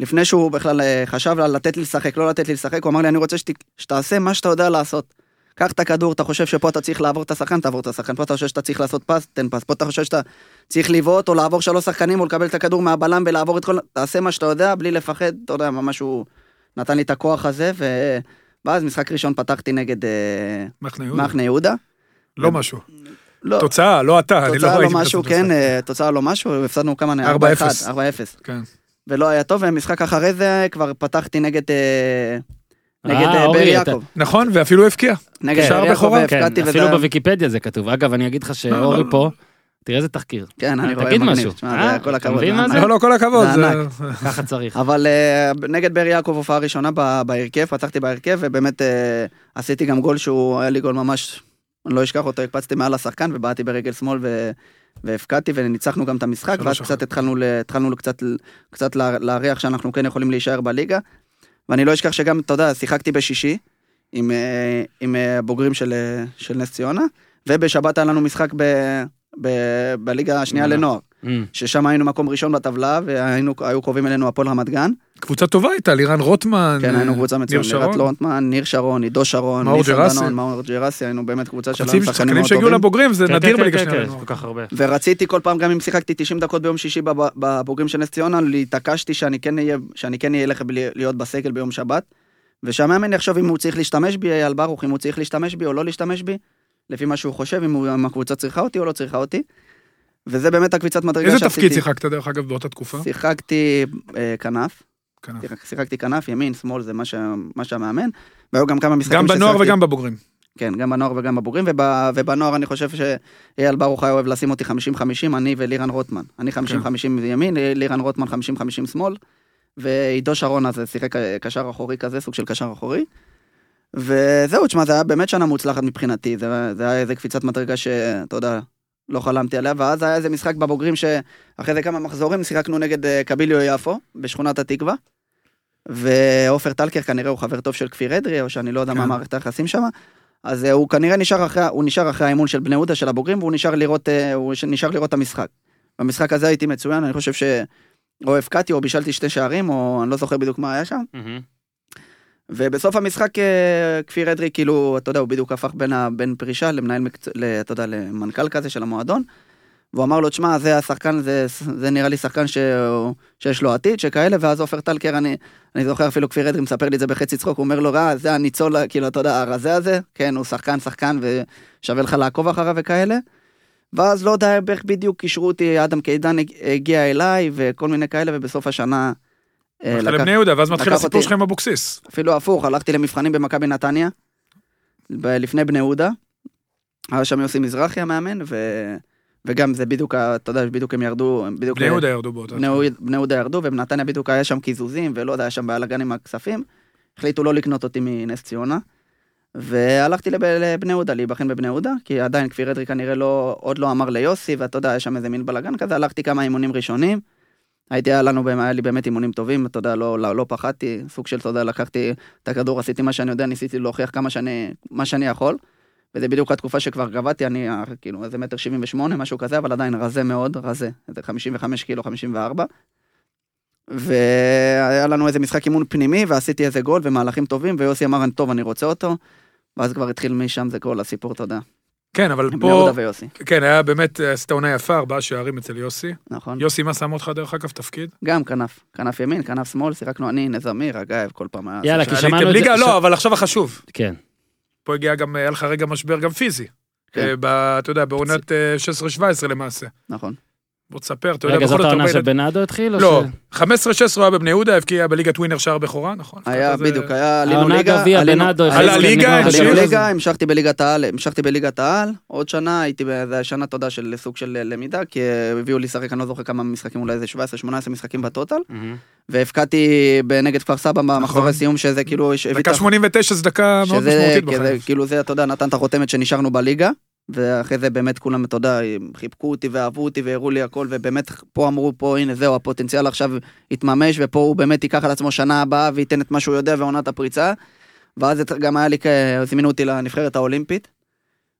לפני שהוא בכלל אה, חשב לתת לי לשחק, לא לתת לי לשחק, הוא אמר לי, אני רוצה שת, שתעשה מה שאתה יודע לעשות. קח את הכדור, אתה חושב שפה אתה צריך לעבור את השחקן, תעבור את השחקן, פה אתה חושב שאתה צריך לעשות פס, תן פס, פה אתה חושב שאתה צריך לבעוט או לעבור שלוש שחקנים או לקבל את הכדור מהבלם ולעבור את כל... תעשה מה שאתה יודע בלי לפחד, אתה יודע, ממש הוא נתן לי את הכוח הזה, ו... ואז משחק ראשון פתחתי נגד אה, מחנה יהודה. לא משהו. לא, תוצאה, לא אתה, אני לא לא ראיתי. משהו, את המשחק. כן, אה, תוצאה לא משהו, הפסדנו כמה, 4-0. 4-1, 4-0. כן. ולא היה טוב, ומשחק אחרי זה כבר פתחתי נגד... אה, נגד אה, אורי, באר אתה- יעקב. נכון, ואפילו הבקיע. נגד באר יעקב בכורה? כן. אפילו בוויקיפדיה זה כתוב. אגב, אני אגיד לך שאורי לא. פה, תראה איזה תחקיר. כן, אני אה, רואה תגיד. משהו. תשמע, אה, כל אתה הכבוד. מבין זה מה זה? ענק. לא, לא, כל הכבוד. זה זה- ככה צריך. אבל אה, נגד באר יעקב הופעה ראשונה בהרכב, פתחתי בהרכב, ובאמת אה, עשיתי גם גול שהוא היה לי גול ממש, אני לא אשכח אותו, הקפצתי מעל השחקן ובעטתי ברגל שמאל. והפקדתי וניצחנו גם את המשחק, ואז. קצת התחלנו, קצת, קצת לה- להריח שאנחנו כן יכולים להישאר בליגה. ואני לא אשכח שגם, אתה יודע, שיחקתי בשישי עם, עם הבוגרים של, של נס ציונה, ובשבת היה לנו משחק ב... בליגה השנייה. לנוער, אמ, ששם היינו מקום ראשון בטבלה, והיו קרובים אלינו הפועל רמת גן. קבוצה טובה הייתה, לירן רוטמן. כן, אה, היינו קבוצה ניר מצוינת, שרון. לירת לונטמן, ניר שרון, עידו שרון, מאור ג'רסי. מאור ג'רסי, היינו באמת קבוצה של חצי שחקנים שחקנים מאוד שהגיעו טובים. לבוגרים, זה נדיר בליגה הרבה. ורציתי כל פעם, גם אם שיחקתי 90 דקות ביום שישי בב- בבוגרים של נס ציונה, התעקשתי שאני כן אהיה, שאני כן לך בלי- להיות בסגל ביום שבת, ושהמאמן יחשוב אם הוא צריך להשתמש בי, אייל ברוך, אם הוא צריך להשתמש בי או לא להשתמש בי, לפי מה שהוא חושב, אם הוא- אם הקבוצה צריכה אותי או לא צריכה אותי. וזה באמת הקביצת מדרגה איזה שעשיתי. תפקיד שיחקת, דרך אגב, באותה תקופה? שיחקתי אה, כנף, כנף. שיחק- שיחקתי כנף, ימין, שמאל, זה מה שה- מה שהמאמן, והיו גם כמה משחקים גם בנוער ששיחקתי- וגם בבוגרים. כן, גם בנוער וגם בבוגרים, וב, ובנוער אני חושב שאייל ברוך היה אוהב לשים אותי 50-50, אני ולירן רוטמן. אני 50-50 ימין, לירן רוטמן 50-50 שמאל, ועידו שרון אז שיחק קשר אחורי כזה, סוג של קשר אחורי. וזהו, תשמע, זה היה באמת שנה מוצלחת מבחינתי, זה, זה היה איזה קפיצת מדרגה שאתה יודע, לא חלמתי עליה, ואז היה איזה משחק בבוגרים שאחרי זה כמה מחזורים שיחקנו נגד אה, קביליו יפו, בשכונת התקווה. ועופר טלקר כנראה הוא חבר טוב של כפיר אדרי, או שאני לא יודע כן. מה מערכת היחסים שם. אז אה, הוא כנראה נשאר אחרי, הוא נשאר אחרי האימון של בני יהודה של הבוגרים, והוא נשאר לראות, אה, הוא נשאר לראות את המשחק. במשחק הזה הייתי מצוין, אני חושב ש... או הבקעתי או בישלתי שתי שערים, או אני לא זוכר בדיוק מה היה שם. מהמם. ובסוף המשחק אה, כפיר אדרי, כאילו, אתה יודע, הוא בדיוק הפך בין, ה... בין פרישה למנהל, מקצוע. אתה יודע, למנכ"ל כזה של המועדון. והוא אמר לו, תשמע, זה השחקן, זה, זה נראה לי שחקן ש... שיש לו עתיד, שכאלה, ואז עופר טלקר, אני, אני זוכר אפילו כפיר אדרי מספר לי את זה בחצי צחוק, הוא אומר לו, רע, זה הניצול, כאילו, אתה יודע, הרזה הזה, כן, הוא שחקן, שחקן, ושווה לך לעקוב אחריו וכאלה. ואז לא יודע איך בדיוק קישרו אותי, אדם קידן הג- הגיע אליי, וכל מיני כאלה, ובסוף השנה... אה, הלכת לבני יהודה, ואז מתחיל הסיפור. שלך עם אבוקסיס. אפילו הפוך, הלכתי למבחנים במכבי נתניה, לפני בני יהודה. היה שם יוסי מזרחי המאמן, ו... וגם זה בדיוק, אתה יודע, בדיוק הם ירדו, הם בדיוק... בני יהודה ירדו באותה. בני יהודה ירדו, ובנתניה בדיוק היה שם קיזוזים, ולא יודע, היה שם בלאגן עם הכספים. החליטו לא לקנות אותי מנס ציונה. והלכתי לב- לבני יהודה, להיבחן בבני יהודה, כי עדיין כפיר אדרי כנראה לא, עוד לא אמר ליוסי, ואתה יודע, היה שם איזה מין בלאגן כזה, הלכתי כמה אימונים ראשונים. הייתי, היה לנו, היה לי באמת אימונים טובים, אתה יודע, לא, לא, לא פחדתי, סוג של, אתה יודע, לקחתי את הכדור, עשיתי מה שאני יודע, ניסיתי להוכיח כמה שאני, מה שאני יכול. וזה בדיוק התקופה שכבר גבהתי, אני אה, כאילו איזה מטר שבעים ושמונה, משהו כזה, אבל עדיין רזה מאוד, רזה, איזה 55 קילו, 54. והיה לנו איזה משחק אימון פנימי, ועשיתי איזה גול ומהלכים טובים, ויוסי אמר, טוב, אני רוצה אותו. ואז כבר התחיל משם, זה כל הסיפור, אתה יודע. כן, אבל בני פה, יהודה ויוסי, כן, היה באמת, עשית עונה יפה, ארבעה שערים אצל יוסי. נכון? יוסי, מה שם אותך דרך אגב תפקיד? גם כנף, כנף ימין, כנף שמאל, שיחקנו אני, נזמיר, אגייב, כל פעם היה... יאללה, כי שמענו את זה. ליגה? לא, אבל עכשיו החשוב. כן. פה הגיע גם, היה לך רגע משבר גם פיזי. כן. אה, אתה יודע, בעונת אה, 16-17 למעשה. נכון. בוא תספר, אתה יודע, רגע, זאת בכל זאת העונה שבנאדו התחיל? לא, ש- 15-16 הוא היה בבני יהודה, הבקיע בליגת ווינר שער בכורה, נכון? היה, בדיוק, היה, עלינו העונה ליגה, גביע עלינו- בנאדו. עלה ליגה. עלינו. ליגה, המשכתי בליגת העל, המשכתי בליגת העל, עוד שנה הייתי, זה שנה תודה של סוג של למידה, כי אה, הביאו לי לשחק, אני לא זוכר כמה משחקים, אולי איזה 17-18 משחקים בטוטל, מהמם. והבקעתי בנגד כפר סבא במחזורי סיום, שזה כאילו, נכון. דקה ה- 89 זה דקה מאוד שזה, משמעותית בחיים. כאילו זה, אתה יודע, נתן את החותמת שנשארנו בליגה, ואחרי זה באמת כולם, אתה יודע, חיבקו אותי ואהבו אותי והראו לי הכל, ובאמת פה אמרו, פה הנה זהו, הפוטנציאל עכשיו יתממש, ופה הוא באמת ייקח על עצמו שנה הבאה וייתן את מה שהוא יודע ועונת הפריצה. ואז גם היה לי, הזמינו אותי לנבחרת האולימפית,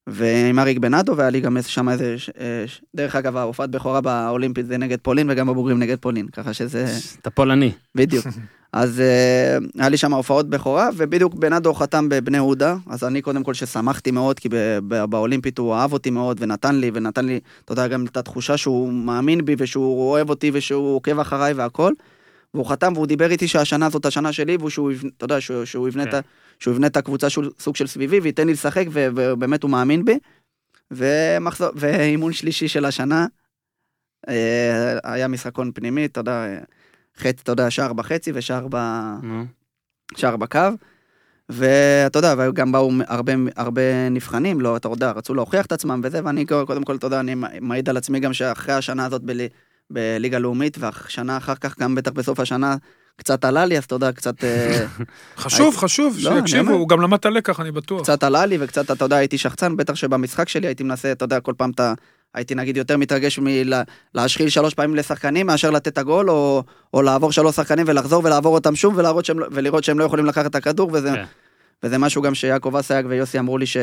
ועם אריק בנאדו, והיה לי גם שם איזה, ש- אה, ש- דרך אגב, ההופעת בכורה באולימפית זה נגד פולין, וגם בבוגרים נגד פולין, ככה שזה... אתה פולני. בדיוק. *laughs* אז אה, היה לי שם הופעות בכורה, ובדיוק בנאדו חתם בבני יהודה, אז אני קודם כל ששמחתי מאוד, כי באולימפית הוא אהב אותי מאוד, ונתן לי, ונתן לי, אתה יודע, גם את התחושה שהוא מאמין בי, ושהוא אוהב אותי, ושהוא עוקב אחריי והכל. והוא חתם, והוא דיבר איתי שהשנה זאת השנה שלי, ושהוא, יבנ- אתה יודע, שהוא, שהוא, יבנה, כן. את, ה- שהוא יבנה את הקבוצה שהוא סוג של סביבי, וייתן לי לשחק, ובאמת הוא מאמין בי. ומחזור, ואימון שלישי של השנה, אה, היה משחקון פנימי, אתה יודע, חצי, אתה יודע, שער בחצי ושער ב... שער בקו. ואתה יודע, וגם באו הרבה, הרבה נבחנים, לא, אתה יודע, רצו להוכיח את עצמם וזה, ואני קודם כל, אתה יודע, אני מעיד על עצמי גם שאחרי השנה הזאת בלי, בליגה לאומית, והשנה אחר כך, גם בטח בסוף השנה, קצת עלה לי, אז אתה יודע, קצת, אה, *laughs* חשוב, חשוב, לא, שיקשיבו. הוא גם למד את הלקח, אני בטוח. קצת עלה לי, וקצת, אתה יודע, הייתי שחצן, בטח שבמשחק שלי הייתי מנסה, אתה יודע, כל פעם אתה... הייתי נגיד יותר מתרגש מלהשחיל שלוש פעמים לשחקנים מאשר לתת את הגול, או, או לעבור שלוש שחקנים ולחזור ולעבור אותם שוב ולהראות שהם, לא- ולראות שהם לא יכולים לקחת את הכדור, וזה, כן. וזה משהו גם שיעקב אסייג ויוסי אמרו לי ש...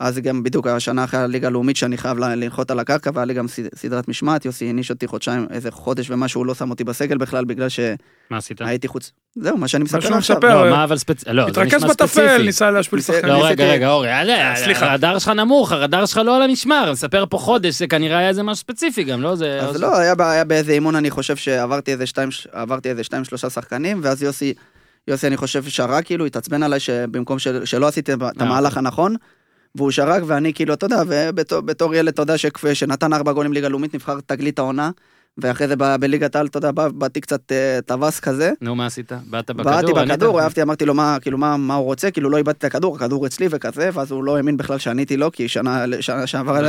אז גם בדיוק השנה אחרי הליגה הלאומית שאני חייב לנחות על הקרקע, והיה לי גם סד- סדרת משמעת, יוסי העניש אותי חודשיים, איזה חודש ומשהו, הוא לא שם אותי בסגל בכלל, בגלל מה עשית? שהייתי חוץ... זהו, מה שאני מספר עכשיו. מספר, לא, מה אבל ספציפי? לא, זה התרכז נשמע בטפל, ספציפי. ניסה להשפיל ניסה- שחקנים. לא, רגע, רגע, אורי, אל- סליחה. הרדאר שלך נמוך, הרדאר שלך לא על המשמר, מספר פה חודש, זה כנראה היה איזה משהו ספציפי גם, לא? זה... אז לא, היה, באיזה אימון, אני חושב שעברתי איזה שתיים, שלושה שחקנים, ואז יוסי, יוסי, אני חושב, שרק, כאילו, התעצבן עליי שבמקום של, שלא עשיתי את אה. המהלך הנכון, והוא שרק, ואני כאילו, אתה יודע, ובתור בתור ילד, אתה יודע, שנתן ארבע גולים ליגה לאומית, נבחר תגלית העונה, ואחרי זה בליגת העל, אתה יודע, בא- באתי קצת אה, טווס כזה. נו, מה עשית? באת בכדור? באתי? בכדור, אהבתי, אמרתי לו מה, כאילו, מה, מה הוא רוצה, כאילו, לא איבדתי את הכדור, הכדור אצלי וכזה, ואז הוא לא האמין בכלל שעניתי לו, כי שנה, שנה שעבר, לא.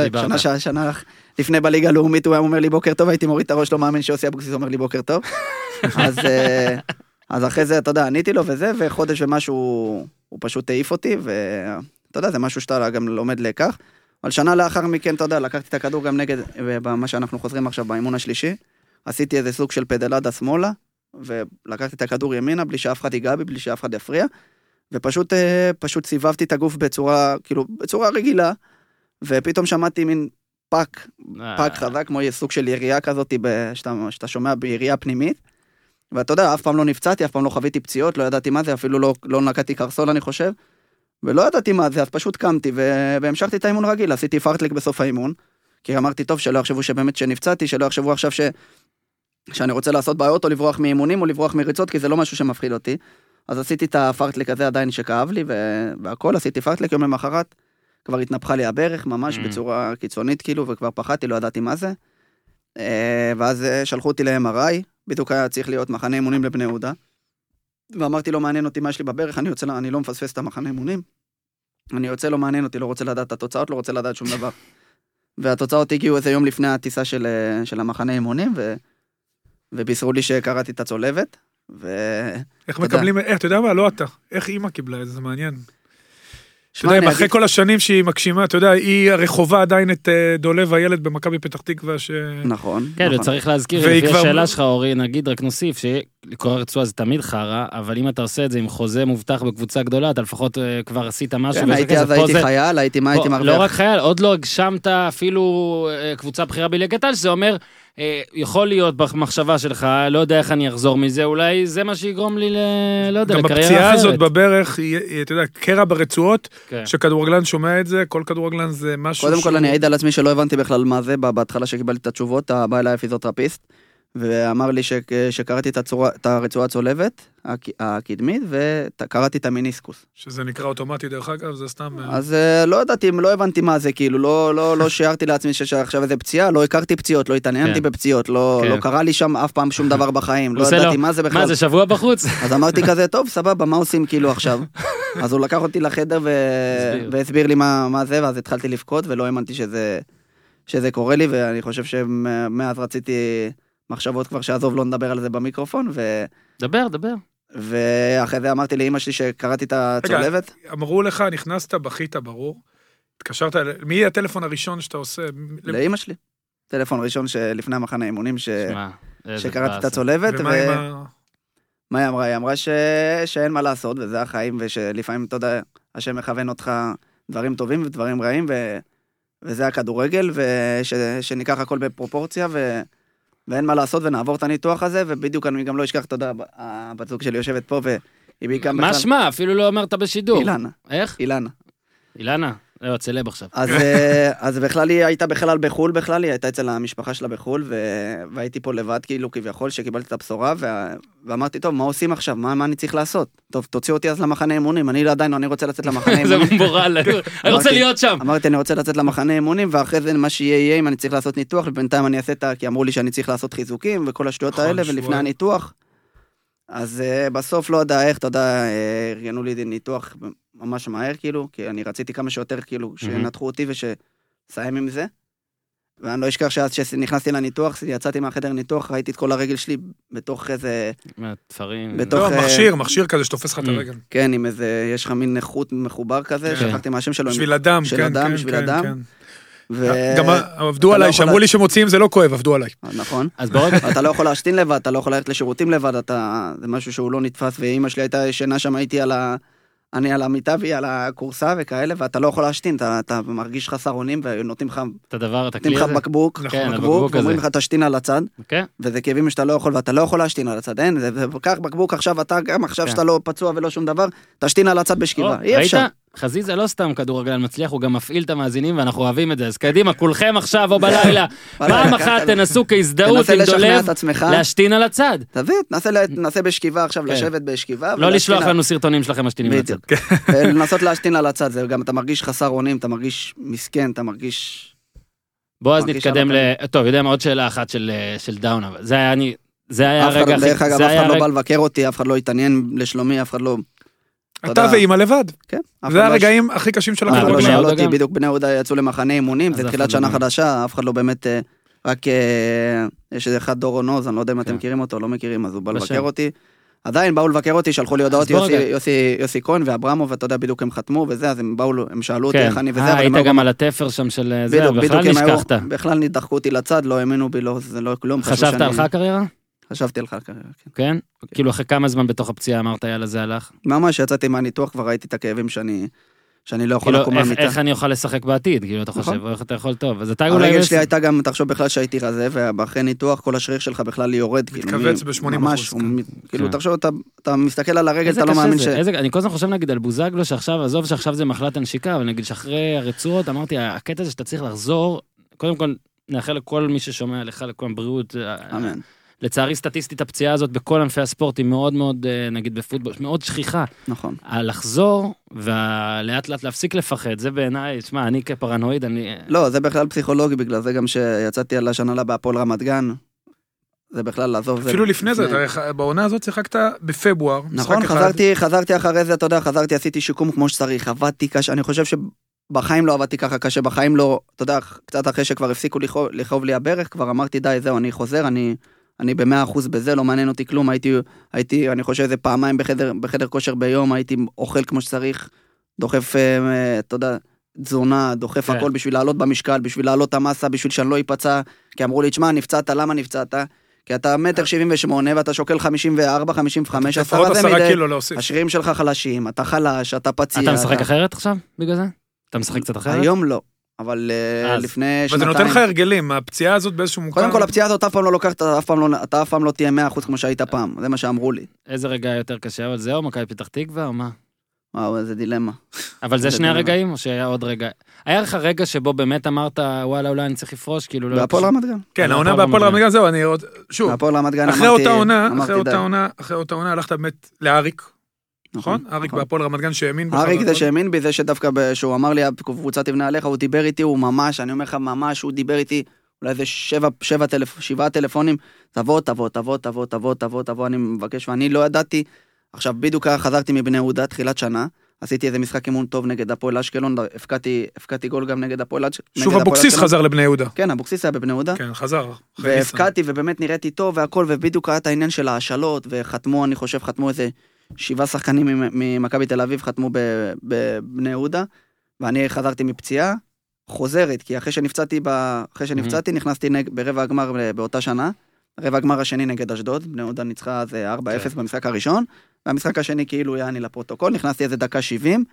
שנה, לפני בליגה הלאומית, הוא היה אומר לי בוקר טוב, הייתי מוריד את הראש, לא מאמין שיוסי אבוקסיס אומר לי בוקר טוב. *laughs* אז, אה, אז אחרי זה, אתה יודע, עניתי לו וזה, וחודש ומשהו, הוא פשוט העיף אותי, ואתה יודע, זה משהו שאתה גם לומד לקח. אבל שנה לאחר מכן, אתה יודע, לקחתי את הכדור גם נגד, במה שאנחנו חוזרים עכשיו באימון השלישי, עשיתי איזה סוג של pedalada שמאלה, ולקחתי את הכדור ימינה בלי שאף אחד ייגע בי, בלי שאף אחד יפריע, ופשוט אה, פשוט סיבבתי את הגוף בצורה, כאילו, בצורה רגילה, ופתאום שמעתי מין פאק, אה, פאק חזק, כמו סוג של ירייה כזאת, שאתה, שאתה שומע בירייה פנימית. ואתה יודע, אף פעם לא נפצעתי, אף פעם לא חוויתי פציעות, לא ידעתי מה זה, אפילו לא, לא נקעתי קרסול, אני חושב. ולא ידעתי מה זה, אז פשוט קמתי. והמשכתי את האימון רגיל, עשיתי fartlek בסוף האימון. כי אמרתי, טוב, שלא יחשבו שבאמת שנפצעתי, שלא יחשבו עכשיו ש... שאני רוצה לעשות בעיות או לברוח מאימונים או לברוח מריצות, כי זה לא משהו שמפחיד אותי. אז עשיתי את הפארטליק הזה עדיין שכאב לי, ו... והכל, עשיתי פארטליק יום למחרת. כבר התנפחה לי הברך ממש Mm. בצורה קיצונית כאילו, וכבר פחדתי, לא ידעתי מה זה. אה, ואז אה, שלחו אותי ל-MRI, בדיוק היה צריך להיות מחנה אימונים לבני יהודה. ואמרתי, לא מעניין אותי מה יש לי בברך, אני יוצא, אני לא מפספס את המחנה אימונים. אני יוצא, לא מעניין אותי, לא רוצה לדעת את התוצאות, לא רוצה לדעת שום דבר. *laughs* והתוצאות הגיעו איזה יום לפני הטיסה של, אה, של המחנה אימונים, ו... ובישרו לי שקראתי את הצולבת, ו... איך. מקבלים, איך, אתה יודע מה, לא אתה, איך אימא קיבלה את זה, זה מעניין. אתה יודע, אחרי כל השנים שהיא מגשימה, אתה יודע, היא הרי חווה עדיין את אה, דולב הילד במכבי פתח תקווה, ש... נכון, כן, נכון. וצריך להזכיר, לפי השאלה שלך, אורי, נגיד, רק נוסיף, שלקרוא רצועה זה תמיד חרא, אבל אם אתה עושה את זה עם חוזה מובטח בקבוצה גדולה, אתה לפחות אה, כבר עשית משהו. כן, הייתי. אז הייתי חייל, הייתי מה הייתי פה- מרוויח. לא רק חייל, עוד לא הגשמת אפילו אה, קבוצה בכירה בליגת העל, שזה אומר, יכול להיות במחשבה שלך, לא יודע איך אני אחזור מזה, אולי זה מה שיגרום לי ל... לא יודע, גם לקריירה הפציעה אחרת. הזאת בברך, היא, היא, אתה יודע, קרע ברצועות, כן. שכדורגלן שומע את זה, כל כדורגלן זה משהו קודם כל שהוא- אני אעיד על עצמי שלא הבנתי בכלל מה זה, בהתחלה שקיבלתי את התשובות, בא אליי הפיזיותרפיסט, ואמר לי שק- שקראתי את, הצורה, את הרצועה הצולבת הק- הקדמית, וקראתי את המיניסקוס. שזה נקרא אוטומטי דרך אגב, זה סתם... אה, אז אה, לא ידעתי, לא הבנתי מה זה, כאילו, לא, לא, לא *laughs* שיערתי לעצמי שיש עכשיו איזה פציעה, לא הכרתי פציעות, לא התעניינתי כן. בפציעות, לא, כן. לא קרה לי שם אף פעם שום דבר בחיים, לא ידעתי לו, מה זה בכלל. מה זה, שבוע בחוץ? *laughs* אז אמרתי כזה, טוב, סבבה, מה עושים כאילו עכשיו? *laughs* אז הוא לקח אותי לחדר ו... הסביר. והסביר לי מה, מה זה, ואז התחלתי לבכות, ולא האמנתי שזה, שזה קורה לי, ואני חושב שמאז רציתי מחשבות כבר שעזוב, לא נדבר על זה במיקרופון, ו... דבר, דבר. ואחרי זה אמרתי לאימא שלי שקראתי את הצולבת. אמרו לך, נכנסת, בכית, ברור. התקשרת, מי הטלפון הראשון שאתה עושה? לאימא שלי. טלפון ראשון שלפני המחנה אימונים, ש... שקראתי את. הצולבת, ומה עם ה... מה היא אמרה? היא אמרה ש... שאין מה לעשות, וזה החיים, ושלפעמים, אתה יודע, השם מכוון אותך דברים טובים ודברים רעים, ו... וזה הכדורגל, ושניקח הכל בפרופורציה, ו... ואין מה לעשות, ונעבור את הניתוח הזה, ובדיוק אני גם לא אשכח, יודע, הבת זוג שלי יושבת פה, והיא בעיקר... מה שמה? אפילו לא אמרת בשידור. אילנה, איך? אילנה. אילנה? לא, צלב עכשיו. אז, אה, אז בכלל היא הייתה בכלל בחו"ל בכלל, היא הייתה אצל המשפחה שלה בחו"ל, ו... והייתי פה לבד כאילו כביכול, שקיבלתי את הבשורה, ו... ואמרתי, טוב, מה עושים עכשיו? מה, מה אני צריך לעשות? טוב, תוציאו אותי אז למחנה אימונים, אני עדיין, אני רוצה לצאת למחנה *laughs* אימונים. מורל. אני רוצה *laughs* להיות שם. אמרתי, אני רוצה לצאת למחנה אימונים, ואחרי זה מה שיהיה יהיה אם אני צריך לעשות ניתוח, ובינתיים אני אעשה את ה... כי אמרו לי שאני צריך לעשות חיזוקים וכל השטויות נכון, האלה, ולפני. הניתוח. אז uh, בסוף לא יודע איך, אתה יודע, אה, ארגנו לי ניתוח ממש מהר, כאילו, כי אני רציתי כמה שיותר, כאילו, שינתחו אותי ושסיים עם זה. ואני לא אשכח שאז שנכנסתי לניתוח, יצאתי מהחדר ניתוח, ראיתי את כל הרגל שלי בתוך איזה, מהתפרים. בתוך- לא, אה, מכשיר, מכשיר כזה שתופס לך את Mm. הרגל. כן, עם איזה, יש לך מין נכות מחובר כזה, כן. שכחתי מה השם שלו. בשביל הדם, של כן, כן, בשביל כן, הדם. כן. ו... גם עבדו עליי, לא יכול שאמרו לי שמוציאים זה לא כואב, עבדו עליי. נכון. אז בוא רגע, *laughs* אתה לא יכול להשתין לבד, אתה לא יכול ללכת לשירותים לבד, אתה... זה משהו שהוא לא נתפס, ואימא שלי הייתה ישנה שם, הייתי על ה... אני על המיטה והיא על הכורסה וכאלה, ואתה לא יכול להשתין, אתה, אתה מרגיש חסר אונים, ונותנים לך, את הדבר, את נותנים הכלי לך הזה. בקבוק, נכון, כן, בקבוק, ואומרים. לך תשתין על הצד, כן. וזה כאבים שאתה לא יכול, ואתה לא יכול להשתין על הצד, אין, זה, זה, קח בקבוק עכשיו, אתה גם עכשיו כן. שאתה לא פצוע ולא שום דבר, תשתין על הצד בשכיבה, או, אי אפשר. ראית? חזיזה לא סתם כדורגלן מצליח, הוא גם מפעיל את המאזינים ואנחנו אוהבים את זה. אז קדימה, כולכם עכשיו או בלילה, *laughs* פעם בלילה, אחת. תנסו כהזדהות עם דולב, להשתין על הצד. תביא, תנסה *laughs* בשכיבה עכשיו, כן. לשבת בשכיבה, לא לשלוח לנו סרטונים שלכם משתינים על הצד. בדיוק. *laughs* לנסות להשתין על הצד, זה גם אתה מרגיש חסר אונים, אתה מרגיש מסכן, אתה מרגיש... בוא אז נתקדם ל... טוב, יודע מה, עוד שאלה אחת של אה, דאון, אבל זה היה אני... זה היה הרגע הכי... דרך אגב, אף אחד לא בא לבקר אותי, אף אחד לא התעניין לשלומי, אף אחד לא... אתה. ואימא לבד. כן. זה לא- הרגעים הכי קשים של אף אחד לא בני הכדורגל. שאל יהודה אותי, גם? בדיוק בני יהודה יצאו למחנה אימונים, זה תחילת לא שנה יודע. חדשה, אף אחד לא באמת... אה, רק אה, יש איזה אחד דורון עוז, אני לא יודע אם כן. אתם מכירים אותו, לא מכירים, אז הוא בא. לבקר אותי. עדיין באו לבקר אותי, שלחו לי הודעות יוסי- רגע. יוסי- יוסי כהן ואברמוב, ואתה יודע, בדיוק הם חתמו וזה, אז הם באו, הם שאלו אותי כן, איך אני וזה, אה, אבל היית לא- גם על התפר שם של אה, זה, בכלל נשכחת. בכלל דחקו אותי לצד, לא האמינו בי, לא, זה לא כלום. חשבת שאני- על לך קריירה? חשבתי על קריירה, כן. כן? כאילו אחרי כמה זמן בתוך הפציעה אמרת יאללה זה הלך? ממש יצאתי מהניתוח כבר ראיתי את הכאבים שאני, שאני לא יכול כאילו לקום מהמיטה. איך אני אוכל לשחק בעתיד? כאילו אתה נכון. חושב, איך אתה יכול טוב? אז אתה אולי... הרגל יש- שלי הייתה גם, תחשוב בכלל שהייתי רזה, ואחרי ניתוח כל השריר שלך בכלל יורד. כאילו, מתכווץ מ- ב-80%, ממש, כן. הוא כאילו כן. תחשוב, אתה- אתה מסתכל על הרגל, אתה לא מאמין ש... זה, איזה- אני כל הזמן חושב נגיד על בוזגלו שעכשיו, עזוב שעכשיו זה מחלת הנשיקה, אבל נגיד שאחרי הרצועות, אמרתי, הקטע הזה שאתה צריך לחזור, קודם כל, נאחל לכל מי ששומע לך, לכולם בריאות. אמן. לצערי, סטטיסטית, הפציעה הזאת בכל ענפי הספורט היא מאוד מאוד, אה, נגיד בפוטבול, מאוד שכיחה. נכון. לחזור ולאט לאט להפסיק לפחד, זה בעיניי, שמע, אני כפרנואיד, אני... לא, זה בכלל פסיכולוגי, בגלל זה גם שיצאתי על השנה לה בהפועל רמת גן. זה בכלל לעזוב. זה אפילו לפני זה, אתה- בעונה הזאת שיחקת בפברואר. נכון, משחק אחד. חזרתי, חזרתי אחרי זה, אתה יודע, חזרתי, עשיתי שיקום כמו שצריך, עבדתי קשה, אני חושב שבחיים לא עבדתי ככה קשה, בחיים לא, אתה יודע, קצת אחרי שכבר הפסיקו לכאוב, לכאוב לי הברך, כבר אמרתי, די, זהו, אני חוזר, אני, אני במאה אחוז בזה, לא מעניין אותי כלום, הייתי, הייתי, אני חושב איזה פעמיים בחדר, בחדר כושר ביום, הייתי אוכל כמו שצריך, דוחף, אה, אה, אתה יודע, תזונה, דוחף כן. הכל בשביל לעלות במשקל, בשביל לעלות את המסה, בשביל שאני לא אפצע, כי אמרו לי, תשמע, נפצעת, למה נפצעת? כי אתה מטר שבעים ושמונה ואתה שוקל חמישים וארבע, חמישים וחמש, עשרה זה מדי. השרירים שלך חלשים, אתה חלש, אתה פציע. אתה משחק אחרת עכשיו, בגלל זה? אתה משחק קצת אחרת? היום לא, אבל אה, אז. לפני אבל שנתיים. זה נותן לך הרגלים, הפציעה הזאת באיזשהו מוקדם. קודם כל הפציעה הזאת אף פעם לא לוקחת, אף פעם לא, אתה אף פעם לא תהיה 100% כמו שהיית פעם, זה מה שאמרו לי. איזה רגע יותר קשה, אבל זה או מכבי פתח תקווה או מה? וואו, איזה דילמה. אבל זה שני דילמה. הרגעים, או שהיה עוד רגע? היה לך רגע שבו באמת אמרת, וואלה, אולי אני צריך לפרוש, כאילו, לא... בהפועל רמת גן. כן, העונה הפועל בהפועל רמת גן, זהו, אני עוד... שוב, אחרי אותה עונה, אחרי. אותה עונה, אחרי אותה עונה, הלכת באמת לאריק, נכון? אריק נכון. בהפועל רמת גן שהאמין בך. אריק זה. שהאמין בי, זה שדווקא שהוא אמר לי, הקבוצה תבנה עליך, הוא דיבר איתי, הוא ממש, אני אומר לך, ממש, הוא דיבר איתי, אולי איזה שבע, שבע טלפ, שבעה טלפונים, תבוא, תבוא, תבוא, תבוא, תבוא, תבוא, תבוא, אני מבקש, ואני לא ידעתי. עכשיו, בדיוק חזרתי מבני יהודה, תחילת שנה, עשיתי איזה משחק אימון טוב נגד הפועל אשקלון, הבקעתי הבקעתי גול גם נגד הפועל אשקלון. שוב אבוקסיס. חזר לבני יהודה. כן, אבוקסיס היה בבני יהודה. כן, חזר. והבקעתי ובאמת נראיתי טוב והכל, ובדיוק היה את העניין של ההשאלות, וחתמו, אני חושב, חתמו איזה שבעה שחקנים ממ- ממכבי תל אביב, חתמו בבני יהודה, ואני חזרתי מפציעה, חוזרת, כי אחרי שנפצעתי, ב... אחרי שנפצעתי, נכנסתי נג... ברבע הגמר אה, באותה שנה, רבע הגמר השני נגד אשדוד, בני יהודה ניצחה אז אה, 4-0 כן. במשחק הראשון, והמשחק השני כאילו יעני לפרוטוקול, נכנסתי איזה דקה 70,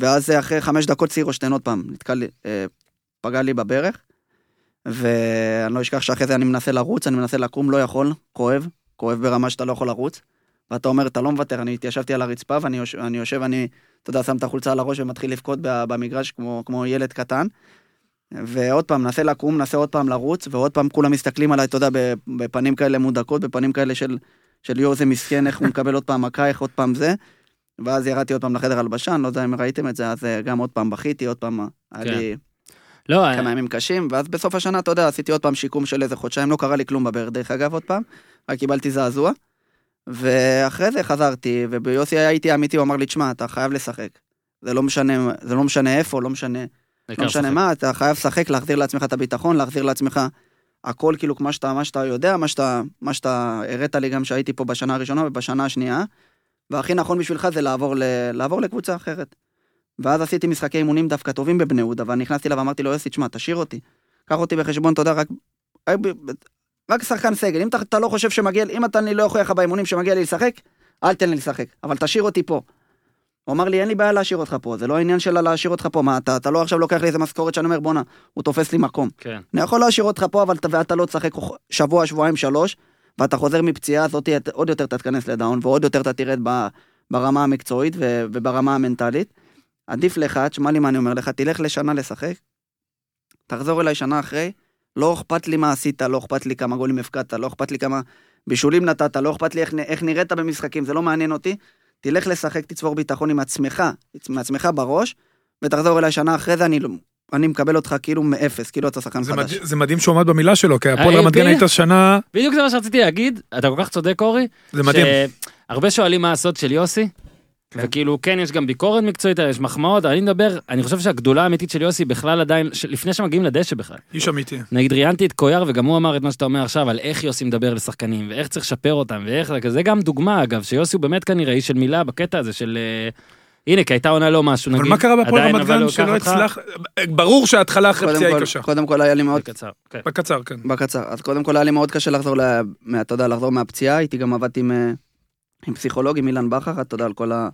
ואז אחרי חמש דקות סירושטיין עוד פעם, נתקע לי, אה, פגע לי בברך, ואני לא אשכח שאחרי זה אני מנסה לרוץ, אני מנסה לקום, לא יכול, כואב, כואב ברמה שאתה לא יכול לרוץ. ואתה אומר, אתה לא מוותר, אני התיישבתי על הרצפה ואני יושב, אני, יושב, אני, אתה יודע, שם את החולצה על הראש ומתחיל לבכות במגרש כמו, כמו ילד קטן. ועוד פעם, מנסה לקום, מנסה עוד פעם לרוץ, ועוד פעם כולם מסתכלים עליי, אתה יודע, בפנים כאלה מודקות, בפנים כאלה של, של יואו, זה מסכן, איך הוא מקבל עוד פעם מכה, איך עוד פעם זה. ואז ירדתי עוד פעם לחדר הלבשה, אני לא יודע אם ראיתם את זה, אז אה, גם עוד פעם בכיתי, עוד פעם, אה, היה כן. לי לא, כמה ימים קשים, ואז בסוף השנה, אתה יודע, עשיתי עוד פעם שיקום של איזה חודשיים, לא קרה לי כלום בברך, דרך אגב, עוד פעם, רק קיבלתי זעזוע. ואחרי זה חזרתי, וביוסי היה איתי אמיתי, הוא אמר לי, תשמע, אתה חייב לשחק. זה לא משנה, זה לא משנה איפה, לא משנה, לא משנה לשחק. מה, אתה חייב לשחק, להחזיר לעצמך את הביטחון, להחזיר לעצמך הכל כאילו כמו שאתה, מה שאתה יודע, מה שאתה, מה שאתה הראת לי גם שהייתי פה בשנה הראשונה ובשנה השנייה, והכי נכון בשבילך זה לעבור, ל, לעבור לקבוצה אחרת. ואז עשיתי משחקי אימונים דווקא טובים בבני יהודה, ואני נכנסתי אליו ואמרתי לו, יוסי, תשמע, תשאיר אותי. קח אותי בחשבון, אתה יודע, רק, רק, שחקן סגל. אם אתה, אתה לא חושב שמגיע אם אתה אני לא יכול לך באימונים שמגיע לי לשחק, אל תן לי לשחק, אבל תשאיר אותי פה. הוא אמר לי, אין לי בעיה להשאיר אותך פה, זה לא העניין שלה להשאיר אותך פה, מה, אתה, אתה לא עכשיו לוקח לי איזה משכורת שאני אומר, בואנה, הוא תופס לי מקום. כן. אני יכול להשאיר אותך פה, אבל אתה, ואתה לא תשחק שבוע, שבועיים, שלוש, ואתה חוזר מפציעה הזאת, את- עוד יותר אתה תיכנס לדאון, ועוד יותר אתה תרד ברמה המקצועית וברמה המנטלית. עדיף לך, תשמע לי מה אני אומר לך, תלך לשנה לשחק, תחזור אליי שנה אחרי, לא אכפת לי מה עשית, לא אכפת לי כמה גולים הפקדת, לא אכפת לי כמה בישולים נתת, לא אכפת לי איך, איך נראית במשחקים, זה לא מעניין אותי. תלך לשחק, תצבור ביטחון עם עצמך, מעצמך בראש, ותחזור אליי שנה אחרי זה, אני, לא- אני מקבל אותך כאילו מאפס, כאילו אתה שחקן זה חדש. מדהים- זה מדהים שהוא עמד במילה שלו, כי הפועל אה, רמת גן הייתה שנה, בדיוק זה מה שרציתי להגיד, אתה כל כך צודק, אורי. זה מדהים. הרבה שואלים מה הסוד של יוסי, כן. וכאילו כן יש גם ביקורת מקצועית, יש מחמאות, אני מדבר, אני חושב שהגדולה האמיתית של יוסי בכלל עדיין, לפני שמגיעים לדשא בכלל. איש אמיתי. נגיד ראיינתי את קויאר וגם הוא אמר את מה שאתה אומר עכשיו על איך יוסי מדבר לשחקנים ואיך צריך לשפר אותם ואיך זה גם דוגמה אגב שיוסי הוא באמת כנראה איש של מילה בקטע הזה של אה, הנה כי הייתה עונה לא משהו נגיד. אבל מה קרה בהפועל עדיין, רמת גן שלא הצלח? ברור שההתחלה אחרי פציעה היא קשה. קודם כל היה לי מאוד בקצר, כן. בקצר, כן. בקצר. אז קודם כל היה לי מאוד קשה לחזור, לה, מה, אתה יודע, לחזור מהפציעה, הייתי גם עבדתי עם, עם פסיכולוג, עם אילן בכר, אתה יודע, על כל, ה,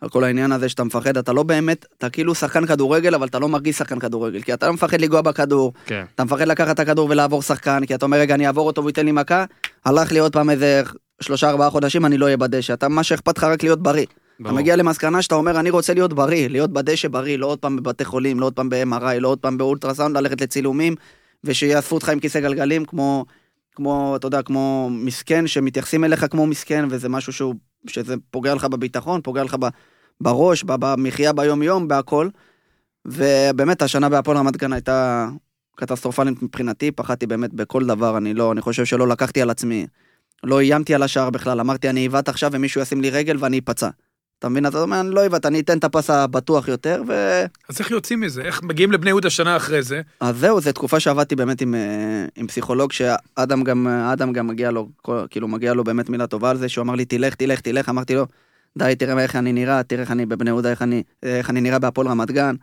על כל העניין הזה שאתה מפחד, אתה לא באמת, אתה כאילו שחקן כדורגל, אבל אתה לא מרגיש שחקן כדורגל, כי אתה לא מפחד לנגוע בכדור, כן. אתה מפחד לקחת את הכדור ולעבור שחקן, כי אתה אומר, רגע, אני אעבור אותו וייתן לי מכה, הלך לי עוד פעם איזה שלושה ארבעה חודשים, אני לא אהיה בדשא, אתה, מה שאכפת לך רק להיות בריא. אתה ברור. מגיע למסקנה שאתה אומר, אני רוצה להיות בריא, להיות בדשא בריא, לא עוד פעם בבתי חולים, לא עוד פעם ב-MRI, לא עוד פעם באולטרסאונד, ללכת לצילומים, ושיאספו אותך עם כיסא גלגלים, כמו, כמו, אתה יודע, כמו מסכן, שמתייחסים אליך כמו מסכן, וזה משהו שהוא, שזה פוגע לך בביטחון, פוגע לך ב, בראש, במחיה ביום-יום, בהכל. ובאמת, השנה בהפועל רמת גן הייתה קטסטרופלית מבחינתי, פחדתי באמת בכל דבר, אני לא, אני חושב שלא לקחתי על עצמי, לא איימתי על השער בכלל, אמרתי, אני אבעט עכשיו ומישהו ישים לי רגל ואני אפצע. אתה מבין? אתה אומר, אני לא אבעט, אני אתן את הפס הבטוח יותר, ו... אז איך יוצאים מזה? איך מגיעים לבני יהודה שנה אחרי זה? אז זהו, זו תקופה שעבדתי באמת עם, אה, עם פסיכולוג, שאדם גם, אדם גם מגיע לו, כאילו מגיע לו באמת מילה טובה על זה, שהוא אמר לי, תלך, תלך, תלך, אמרתי לו, די, תראה איך אני נראה, תראה איך אני בבני יהודה, איך אני, איך אני נראה בהפועל רמת גן.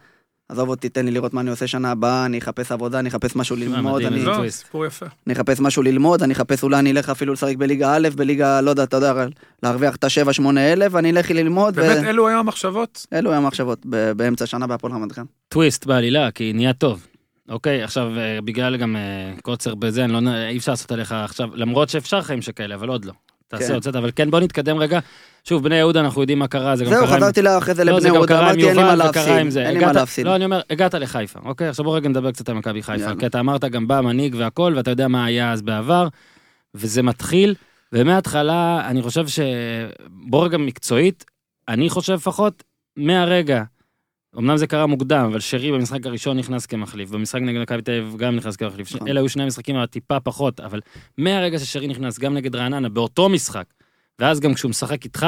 עזוב אותי, תן לי לראות מה אני עושה שנה הבאה, אני אחפש עבודה, אני אחפש משהו ללמוד, אני, לא. סיפור יפה. אני אחפש משהו ללמוד, אני אחפש אולי אני אלך אפילו לשחק בליגה א', בליגה, לא יודע, אתה יודע, להרוויח את השבע, שמונה אלף, ואני אלך ללמוד, באמת, אלו היו המחשבות? ואלו היו המחשבות ב- באמצע השנה בהפועל רמת גן. טוויסט בעלילה כי נהיה טוב. אוקיי עכשיו אה, בגלל גם אה, קוצר בזה אני לא אי אפשר לעשות עליך עכשיו למרות שאפשר חיים שכאלה אבל עוד לא. תעשה כן. הוצאת, אבל כן, בוא נתקדם רגע. שוב, בני יהודה, אנחנו יודעים מה קרה, זה גם זהו, קרה עם- חזרתי לה אחרי זה לא, לבני יהודה, עם אמרתי אין לי מה עם להפסיד. אין לי מה להפסיד. לא, אני אומר, הגעת לחיפה, אוקיי? עכשיו בוא רגע נדבר קצת על מכבי חיפה. כי אתה אמרת גם בא מנהיג והכל, ואתה יודע מה היה אז בעבר, וזה מתחיל, ומההתחלה, אני חושב ש... בוא רגע מקצועית, אני חושב לפחות, מהרגע, אמנם זה קרה מוקדם, אבל שרי במשחק הראשון נכנס כמחליף, במשחק נגד מכבי תל אביב גם נכנס כמחליף, נכון. אלה היו שני המשחקים הטיפה פחות, אבל מהרגע ששרי נכנס גם נגד רעננה, באותו משחק, ואז גם כשהוא משחק איתך,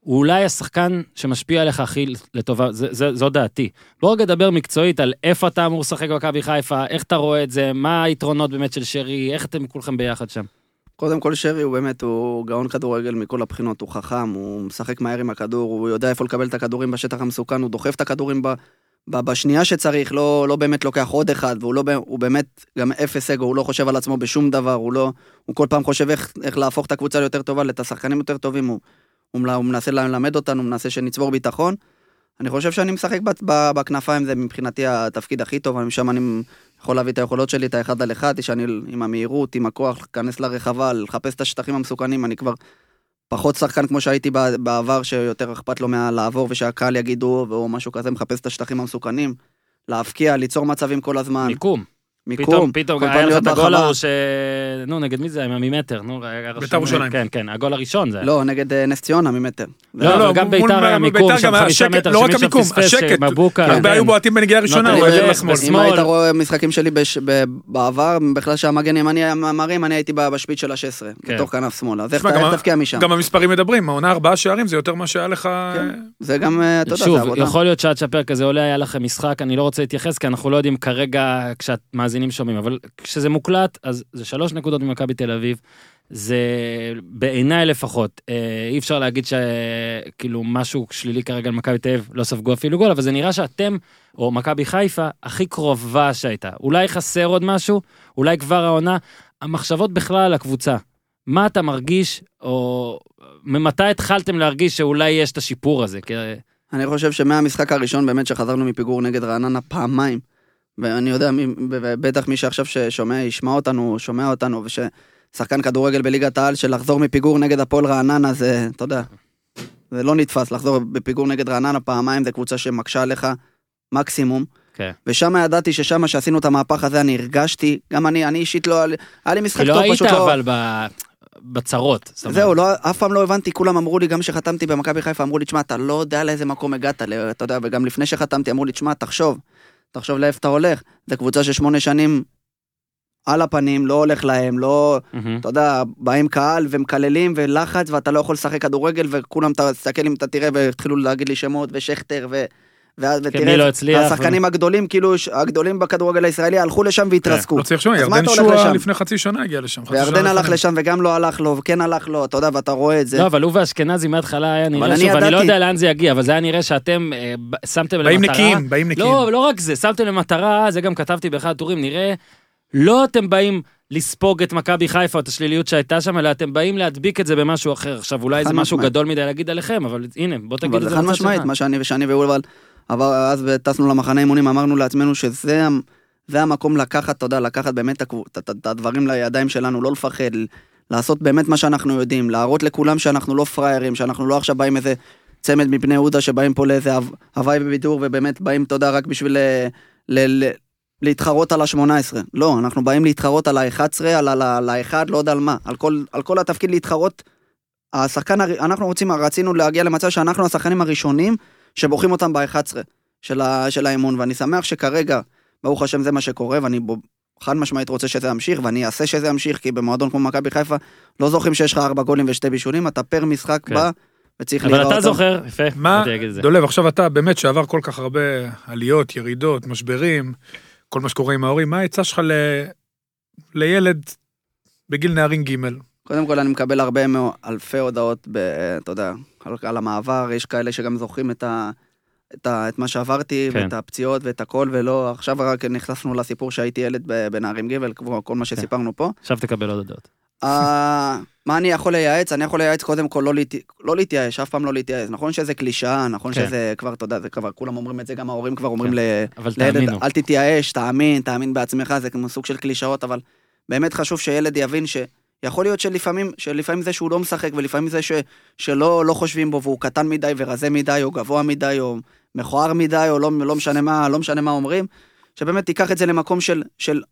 הוא אולי השחקן שמשפיע עליך הכי לטובה, זה, זה, זו דעתי. בוא רגע נדבר מקצועית על איפה אתה אמור לשחק במכבי חיפה, איך אתה רואה את זה, מה היתרונות באמת של שרי, איך אתם כולכם ביחד שם. קודם כל שרי הוא באמת, הוא גאון כדורגל מכל הבחינות, הוא חכם, הוא משחק מהר עם הכדור, הוא יודע איפה לקבל את הכדורים בשטח המסוכן, הוא דוחף את הכדורים ב, בשנייה שצריך, לא, לא באמת לוקח עוד אחד, והוא לא, הוא באמת גם אפס אגו, הוא לא חושב על עצמו בשום דבר, הוא לא, הוא כל פעם חושב איך, איך להפוך את הקבוצה ליותר טובה, את השחקנים יותר טובים, הוא, הוא, הוא מנסה ללמד אותנו, הוא מנסה שנצבור ביטחון. אני חושב שאני משחק בכנפיים, זה מבחינתי התפקיד הכי טוב, משם אני יכול להביא את היכולות שלי, את האחד על אחד, שאני עם המהירות, עם הכוח, להיכנס לרחבה, לחפש את השטחים המסוכנים, אני כבר פחות שחקן כמו שהייתי בעבר, שיותר אכפת לו מהלעבור ושהקהל יגידו, או משהו כזה, מחפש את השטחים המסוכנים, להבקיע, ליצור מצבים כל הזמן, מיקום. מיקום, פתאום, פתאום היה לך את הגול. ההוא ש... נו, נגד מי זה היה? ממטר, נו, היה רשום- בית"ר ירושלים. כן, כן, הגול הראשון זה היה. לא, נגד אה, נס ציונה ממטר. לא, אבל גם מול- בית"ר היה מיקום בית"ר של גם חמישה מטר, לא רק שמישהו המיקום, פספס, השקט. שמבוקה, הרבה כן. היו בועטים בנגיעה ראשונה, הוא עבר בדרך, לשמאל. אם היית רואה משחקים שלי. בעבר, בכלל שהמגן ימני היה מרים, אני הייתי בשפיץ של ה-16, כן. בתוך כנף שמאלה. אז איך גם תבקיע משם? גם המספרים מדברים, העונה ארבעה שערים זה יותר מה שהיה לך... כן. זה גם, אה, אתה יודע, זה שוב, עבודה. יכול להיות שעד שהפרק הזה עולה היה לכם משחק, אני לא רוצה להתייחס, כי אנחנו לא יודעים כרגע כשהמאזינים שומעים, אבל כשזה מוקלט, אז זה שלוש נקודות ממכבי תל אביב. זה בעיניי לפחות, אה, אי אפשר להגיד שכאילו משהו שלילי כרגע על מכבי תל אביב, לא ספגו אפילו גול, אבל זה נראה שאתם, או מכבי חיפה, הכי קרובה שהייתה. אולי חסר עוד משהו, אולי כבר העונה, המחשבות בכלל על הקבוצה. מה אתה מרגיש, או ממתי התחלתם להרגיש שאולי יש את השיפור הזה? כי... אני חושב שמהמשחק הראשון באמת שחזרנו מפיגור נגד רעננה פעמיים, ואני יודע, בטח מי שעכשיו ששומע, ישמע אותנו, שומע אותנו, וששחקן כדורגל בליגת העל, שלחזור מפיגור נגד הפועל רעננה זה, אתה יודע, זה לא נתפס, לחזור בפיגור נגד רעננה פעמיים, זה קבוצה שמקשה עליך מקסימום. כן. ושם ידעתי ששם שעשינו את המהפך הזה, אני הרגשתי, גם אני, אני אישית לא, היה לי משחק כי טוב, לא היית פשוט לא... אבל ב... בצרות. זהו, לא, אף פעם לא הבנתי, כולם אמרו לי, גם כשחתמתי במכבי חיפה, אמרו לי, תשמע, אתה לא יודע לאיזה מקום הגעת, אתה יודע, וגם לפני שחתמתי, אמרו לי, תשמע, תחשוב, תחשוב לאיפה אתה הולך. זו קבוצה ששמונה שנים על הפנים, לא הולך להם, לא, מהמם. אתה יודע, באים קהל ומקללים ולחץ, ואתה לא יכול לשחק כדורגל, וכולם, תסתכל אם אתה תראה, והתחילו להגיד לי שמות, ושכטר, ו... ואז, כן, ותראה, מי לא הצליח. השחקנים הגדולים, כאילו, הגדולים בכדורגל הישראלי, הלכו לשם והתרסקו. לא צריך מה ירדן שועה לשם? לפני חצי שנה הגיע לשם. וירדן הלך לפני. לשם וגם לא הלך לו, וכן הלך לו, אתה יודע, ואתה רואה את זה. לא, אבל הוא ואשכנזי מההתחלה היה נראה, אני שוב, אני לא. יודע לאן זה יגיע, אבל זה היה נראה שאתם אה, ב- שמתם באים למטרה. נקיים, באים נקיים. לא, לא רק זה, שמתם למטרה, זה גם כתבתי באחד הטורים, נראה, לא אתם באים לספוג את מכבי חיפה את השליליות שהייתה שם, אלא אתם באים להדביק את זה במשהו אחר. עכשיו, אולי זה משהו משמעית. גדול מדי להגיד עליכם, אבל הנה, בוא תגיד אבל את זה זה חד משמעית. מה שאני ושאני ויובל עבר אז וטסנו למחנה אימונים, אמרנו לעצמנו שזה זה המקום לקחת, אתה יודע, לקחת באמת את הדברים לידיים שלנו, לא לפחד, לעשות באמת מה שאנחנו יודעים, להראות לכולם שאנחנו לא פראיירים, שאנחנו לא עכשיו באים איזה צמד מבני יהודה שבאים פה לאיזה הו- הוואי בבידור ובאמת באים, אתה יודע, רק בשביל ל- ל- ל- להתחרות על ה-18. לא, אנחנו באים להתחרות על ה-11, על ה- על האחד, לא יודע על מה, על כל, על כל התפקיד להתחרות. השחקן, אנחנו רוצים, רצינו להגיע למצב שאנחנו השחקנים הראשונים שבוחרים אותם ב-11 של, ה- של האימון, ואני שמח שכרגע, ברוך השם זה מה שקורה, ואני בו, חד משמעית רוצה שזה ימשיך, ואני אעשה שזה ימשיך, כי במועדון כמו מכבי חיפה, לא זוכרים שיש לך ארבע גולים ושתי בישולים, אתה פר משחק כן. בא, וצריך אבל להיראות אתה טוב. זוכר, יפה, מה. דולב, עכשיו אתה באמת שעבר כל כך הרבה עליות, ירידות, משברים, כל מה שקורה עם ההורים, מה העצה שלך ל... לילד בגיל נערים ג'? קודם כל אני מקבל הרבה מאו, אלפי הודעות, ב, אתה יודע, על, על המעבר, יש כאלה שגם זוכרים את, ה, את, ה, את מה שעברתי, כן. כן. ואת הפציעות ואת הכל, ולא, עכשיו רק נחשפנו לסיפור שהייתי ילד בנערים ג', כמו כל מה שסיפרנו פה. עכשיו תקבל עוד הודעות. אה, מה אני יכול לייעץ? אני יכול לייעץ קודם כל לא, להת... לא להתייאש, אף פעם לא להתייאש. נכון שזה קלישאה, נכון כן. שזה כבר, אתה יודע, זה כבר, כולם אומרים את זה, גם ההורים כבר אומרים כן. ל... לילד. אל תתייאש, תאמין, תאמין בעצמך, זה כמו סוג של קלישאות, אבל באמת חשוב שילד יבין שאם יכול להיות שלפעמים, שלפעמים זה שהוא לא משחק, ולפעמים זה ש, שלא לא חושבים בו, והוא קטן מדי ורזה מדי, או גבוה מדי, או מכוער מדי, או לא, לא, משנה מה, לא משנה מה אומרים, שבאמת תיקח את זה למקום של, של,